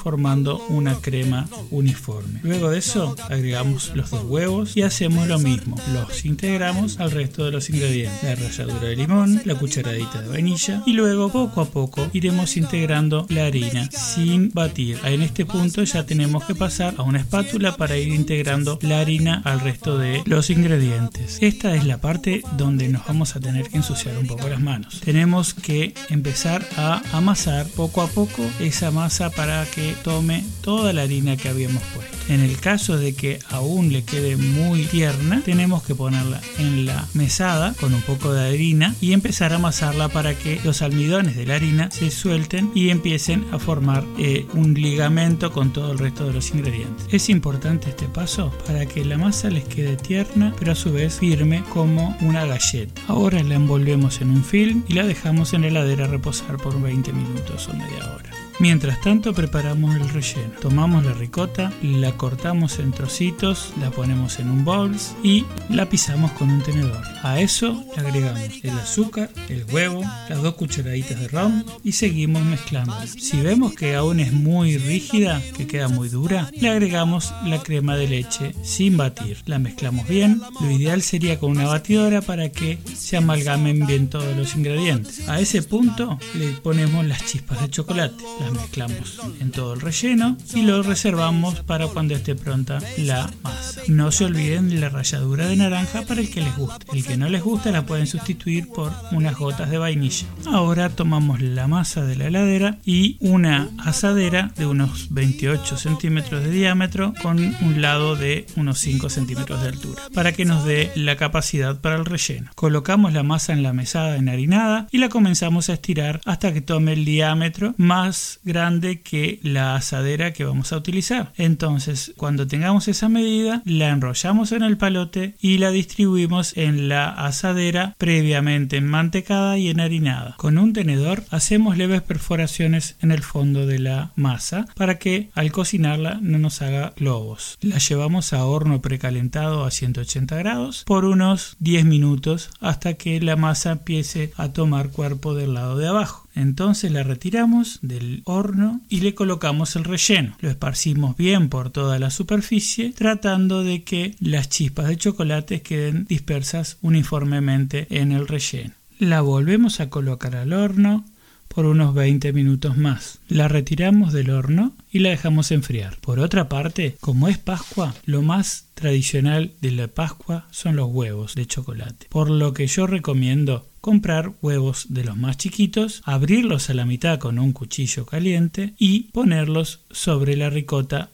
formando una crema uniforme. Luego de eso agregamos los dos huevos y hacemos lo mismo. Los integramos al resto de los ingredientes. La ralladura de limón, la cucharadita de vainilla y luego poco a poco iremos integrando la harina sin batir. En este punto ya tenemos que pasar a una espátula para ir integrando la harina al resto de los ingredientes. Esta es la parte donde nos vamos a tener que ensuciar un poco las manos. Tenemos que empezar a amasar poco a poco esa masa para que tome toda la harina que habíamos puesto. En el caso de que aún le quede muy tierna, tenemos que ponerla en la mesada con un poco de harina y empezar a amasarla para que los almidones de la harina se suelten y empiecen a formar eh, un ligamento con todo el resto de los ingredientes. Es importante este paso para que la masa les quede tierna pero a su vez firme como una galleta. Ahora la envolvemos en un film y la dejamos en la heladera reposar por 20 minutos o media hora. Mientras tanto preparamos el relleno. Tomamos la ricota, la cortamos en trocitos, la ponemos en un bowl y la pisamos con un tenedor. A eso le agregamos el azúcar, el huevo, las dos cucharaditas de ron y seguimos mezclando. Si vemos que aún es muy rígida, que queda muy dura, le agregamos la crema de leche sin batir. La mezclamos bien. Lo ideal sería con una batidora para que se amalgamen bien todos los ingredientes. A ese punto le ponemos las chispas de chocolate mezclamos en todo el relleno y lo reservamos para cuando esté pronta la masa. No se olviden de la ralladura de naranja para el que les guste. El que no les gusta la pueden sustituir por unas gotas de vainilla. Ahora tomamos la masa de la heladera y una asadera de unos 28 centímetros de diámetro con un lado de unos 5 centímetros de altura para que nos dé la capacidad para el relleno. Colocamos la masa en la mesada enharinada y la comenzamos a estirar hasta que tome el diámetro más grande que la asadera que vamos a utilizar. Entonces, cuando tengamos esa medida, la enrollamos en el palote y la distribuimos en la asadera previamente enmantecada y enharinada. Con un tenedor hacemos leves perforaciones en el fondo de la masa para que al cocinarla no nos haga globos. La llevamos a horno precalentado a 180 grados por unos 10 minutos hasta que la masa empiece a tomar cuerpo del lado de abajo. Entonces la retiramos del horno y le colocamos el relleno. Lo esparcimos bien por toda la superficie tratando de que las chispas de chocolate queden dispersas uniformemente en el relleno. La volvemos a colocar al horno por unos 20 minutos más. La retiramos del horno y la dejamos enfriar. Por otra parte, como es Pascua, lo más tradicional de la Pascua son los huevos de chocolate. Por lo que yo recomiendo comprar huevos de los más chiquitos, abrirlos a la mitad con un cuchillo caliente y ponerlos sobre la ricota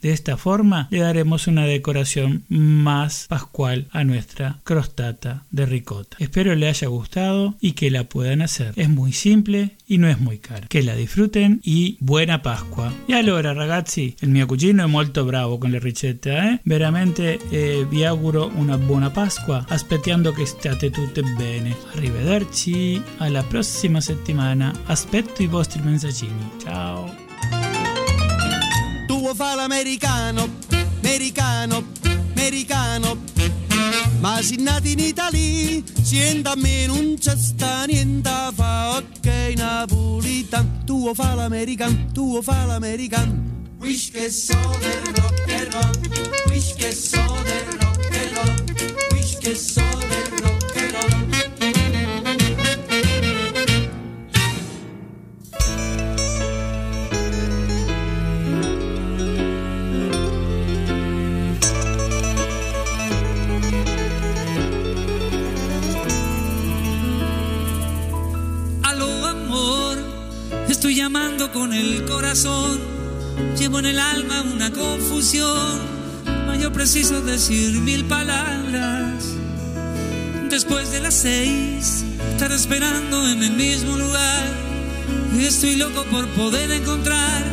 De esta forma le daremos una decoración más pascual a nuestra crostata de ricota. Espero le haya gustado y que la puedan hacer. Es muy simple y no es muy cara. Que la disfruten y buena Pasqua. E allora ragazzi, il mio cugino è molto bravo con le ricette, eh? Veramente eh, vi auguro una buona Pasqua, aspettando che stiate tutte bene. Arrivederci, alla prossima settimana. Aspetto i vostri messaggini. Ciao. Vuoi fare l'americano, americano, americano. Ma se nati in Italia, siente a me non c'è sta niente fa, ok napolitan. Tu vuoi fare l'americano, tu vuoi fare l'americano. Wish che so del rock and roll, wish che so del rock and roll, wish che so estoy llamando con el corazón, llevo en el alma una confusión, mas yo preciso decir mil palabras. Después de las seis, estar esperando en el mismo lugar, estoy loco por poder encontrar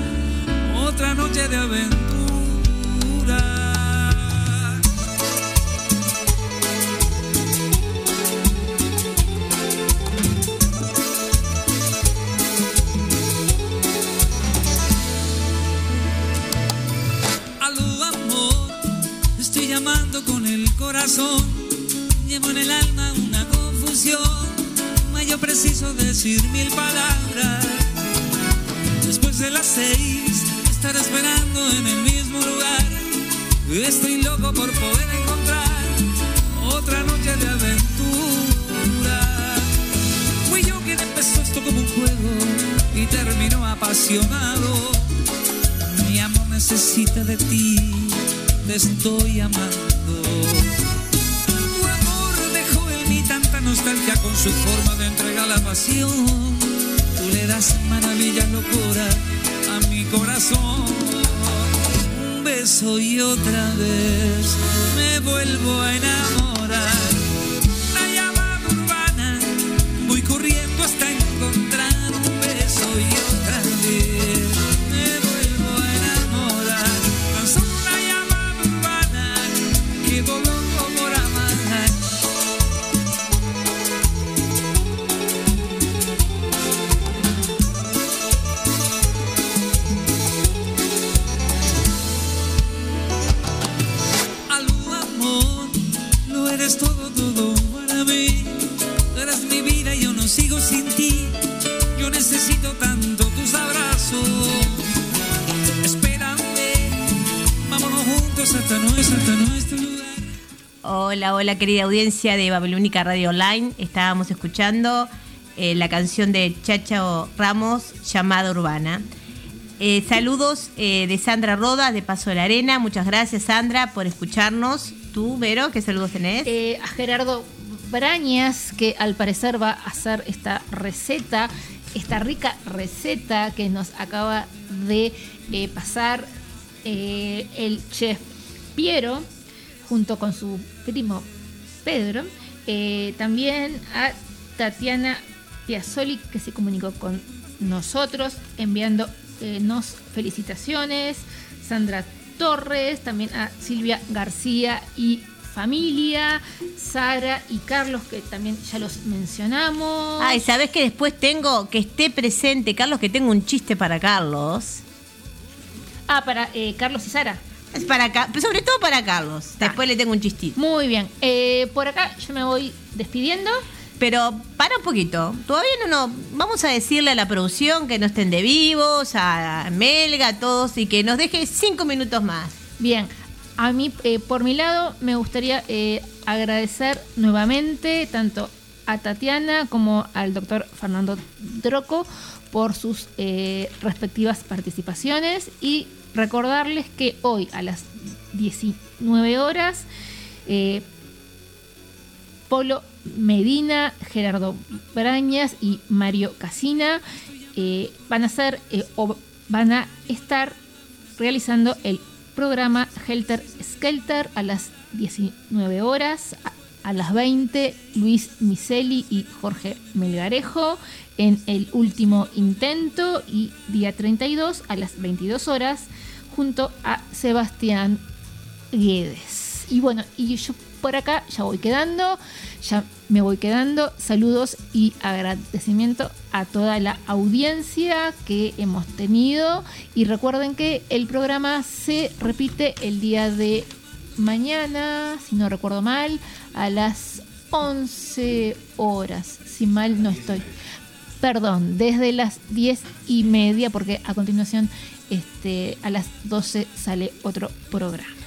otra noche de aventura. Corazón, llevo en el alma una confusión, mas yo preciso decir mil palabras. Después de las seis, estar esperando en el mismo lugar. Estoy loco por poder encontrar otra noche de aventura. Fui yo quien empezó esto como un juego y terminó apasionado. Mi amor necesita de ti, te estoy amando. Tu amor dejó en mí tanta nostalgia con su forma de entregar la pasión. Tú le das maravilla, locura a mi corazón. Un beso y otra vez me vuelvo a enamorar. Hola, querida audiencia de Babilónica Radio Online. Estábamos escuchando eh, la canción de Chacho Ramos llamada Urbana. Eh, saludos eh, de Sandra Roda de Paso de la Arena. Muchas gracias Sandra por escucharnos. Tú, Vero, ¿qué saludos tenés? A Gerardo Brañas, que al parecer va a hacer esta receta, esta rica receta que nos acaba de pasar el chef Piero, junto con su primo Pedro. Eh, también a Tatiana Piazzoli, que se comunicó con nosotros, enviándonos felicitaciones. Sandra Torres, también a Silvia García y familia, Sara y Carlos, que también ya los mencionamos. Ay, ¿sabes que después tengo que esté presente, Carlos, que tengo un chiste para Carlos? Ah, para eh, Carlos y Sara. Es para Ca- sobre todo para Carlos. Después le tengo un chistito. Muy bien. Eh, por acá yo me voy despidiendo. Pero para un poquito. Todavía no, no. Vamos a decirle a la producción que no estén de vivos, a Melga, a todos, y que nos deje cinco minutos más. Bien, a mí, eh, por mi lado, me gustaría eh, agradecer nuevamente tanto a Tatiana como al doctor Fernando Droco por sus eh, respectivas participaciones y recordarles que hoy a las 19 horas eh, Polo Medina, Gerardo Brañas y Mario Casina eh, van a ser eh, o van a estar realizando el programa Helter Skelter a las 19 horas. A, las 20, Luis Miseli y Jorge Melgarejo en el último intento. Y día 32, a las 22 horas, junto a Sebastián Guedes. Y bueno, y yo por acá ya voy quedando, ya me voy quedando. Saludos y agradecimiento a toda la audiencia que hemos tenido. Y recuerden que el programa se repite el día de mañana, si no recuerdo mal, a las 11 horas, si mal no estoy. Perdón, desde las 10 y media, porque a continuación este, a las 12 sale otro programa.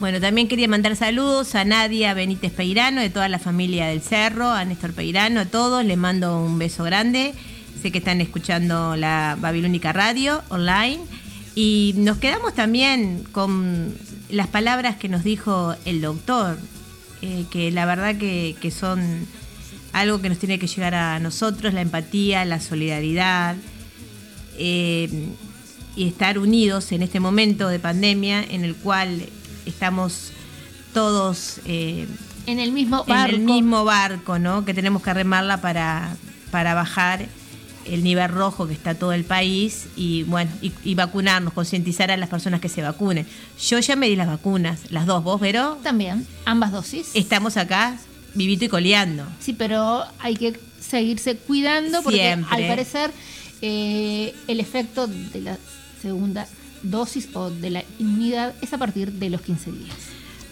Bueno, también quería mandar saludos a Nadia Benítez Peirano, de toda la familia del Cerro, a Néstor Peirano, a todos. Les mando un beso grande. Sé que están escuchando la Babilónica Radio online. Y nos quedamos también con las palabras que nos dijo el doctor, eh, que la verdad que, que son algo que nos tiene que llegar a nosotros, la empatía, la solidaridad. eh, y estar unidos en este momento de pandemia en el cual estamos todos eh, en el mismo en el barco. mismo barco, ¿no? Que tenemos que remarla para, para bajar el nivel rojo que está todo el país y bueno, y, y vacunarnos, concientizar a las personas que se vacunen. Yo ya me di las vacunas, las dos, vos, Vero. También, ambas dosis. Estamos acá vivito y coleando. Sí, pero hay que seguirse cuidando porque Siempre. al parecer eh, el efecto de la segunda dosis o de la inmunidad es a partir de los 15 días.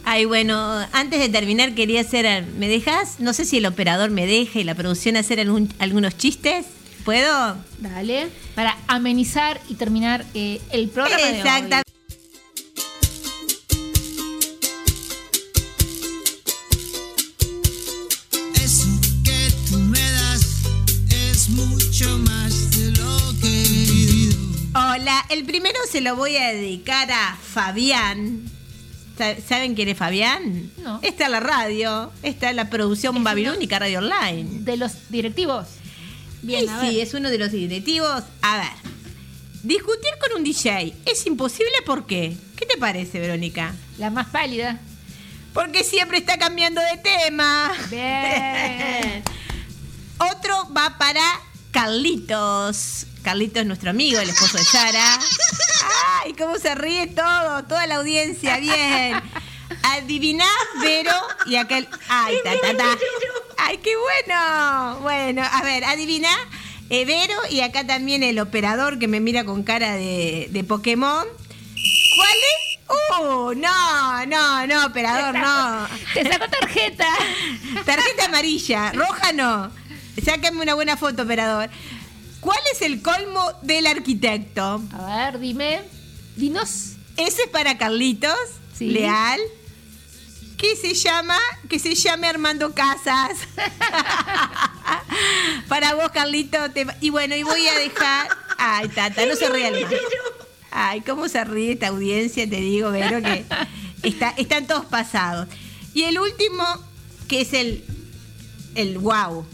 Ay, bueno, antes de terminar quería hacer, ¿me dejas? No sé si el operador me deja y la producción hacer algún- algunos chistes. ¿Puedo? Dale. Para amenizar y terminar eh, el programa de hoy. Exacta- Eso que tú me das es mucho más de lo que he vivido. Hola, el primero se lo voy a dedicar a Fabián. Sa- ¿Saben quién es Fabián? No. Está en la radio, está en la producción Babilónica Radio Online. De los directivos. Bien, sí, es uno de los directivos. A ver, discutir con un DJ es imposible, ¿por qué? ¿Qué te parece, Verónica? La más pálida. Porque siempre está cambiando de tema. Bien. Otro va para Carlitos. Carlitos es nuestro amigo, el esposo de Sara. ¡Ay, cómo se ríe todo! Toda la audiencia, bien. Adiviná, Vero, y acá el... ¡Ay, ta, ta, ta! ¡Ay, qué bueno! Bueno, a ver, adivina, eh, Vero, y acá también el operador que me mira con cara de, de Pokémon. ¿Cuál es? ¡Uh! No, no, no, operador, no. Te sacó tarjeta. Tarjeta amarilla, roja no. Sácame una buena foto, operador. ¿Cuál es el colmo del arquitecto? A ver, dime. Dinos. Ese es para Carlitos, Sí. Leal. Que se llama, que se llame Armando Casas. para vos, Carlito. te- y bueno, y voy a dejar. Ay, Tata, no se rían. Ay, cómo se ríe esta audiencia, te digo, Vero, que está, están todos pasados. Y el último, que es el, el wow.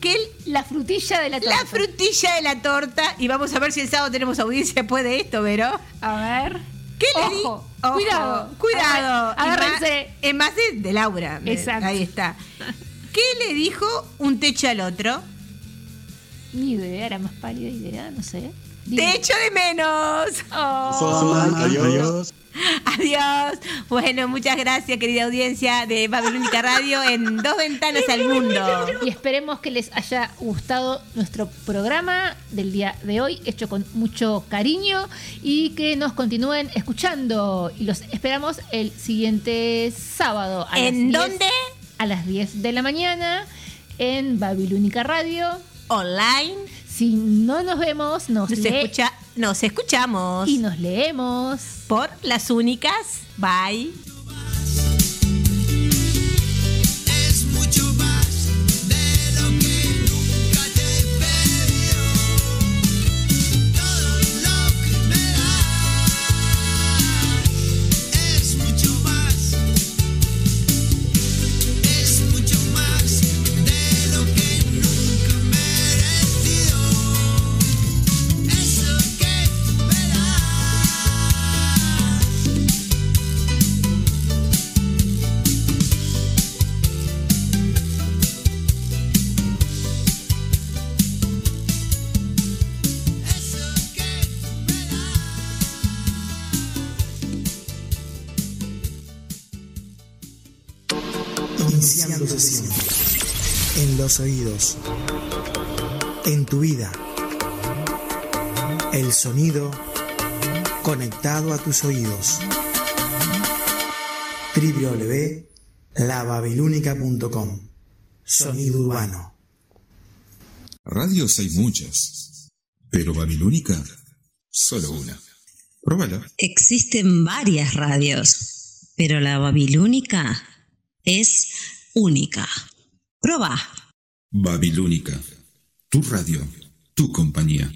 Que el, La frutilla de la torta. la frutilla de la torta. Y vamos a ver si el sábado tenemos audiencia después de esto, Vero. A ver. ¿Qué le di? Ojo, Ojo, cuidado. Cuidado. Agárrense. Es más de, Laura. Exacto. Ahí está. ¿Qué le dijo un techo al otro? Ni idea, era más pálida idea, no sé. Dime. ¡Te echo de menos! Oh. Adiós. Adiós. Bueno, muchas gracias, querida audiencia de Babilónica Radio en Dos Ventanas al Mundo. Y esperemos que les haya gustado nuestro programa del día de hoy, hecho con mucho cariño y que nos continúen escuchando. Y los esperamos el siguiente sábado. a ¿En las 10 dónde? A las 10 de la mañana en Babilónica Radio. Online. Si no nos vemos, nos, Nos, escucha, nos escuchamos y nos leemos. por las únicas. Bye. En tu vida. El sonido conectado a tus oídos. www.lababilúnica.com Sonido urbano. Radios hay muchas, pero Babilónica, solo una. Próbala. Existen varias radios, pero la babilónica es única. Proba. Babilónica, tu radio, tu compañía.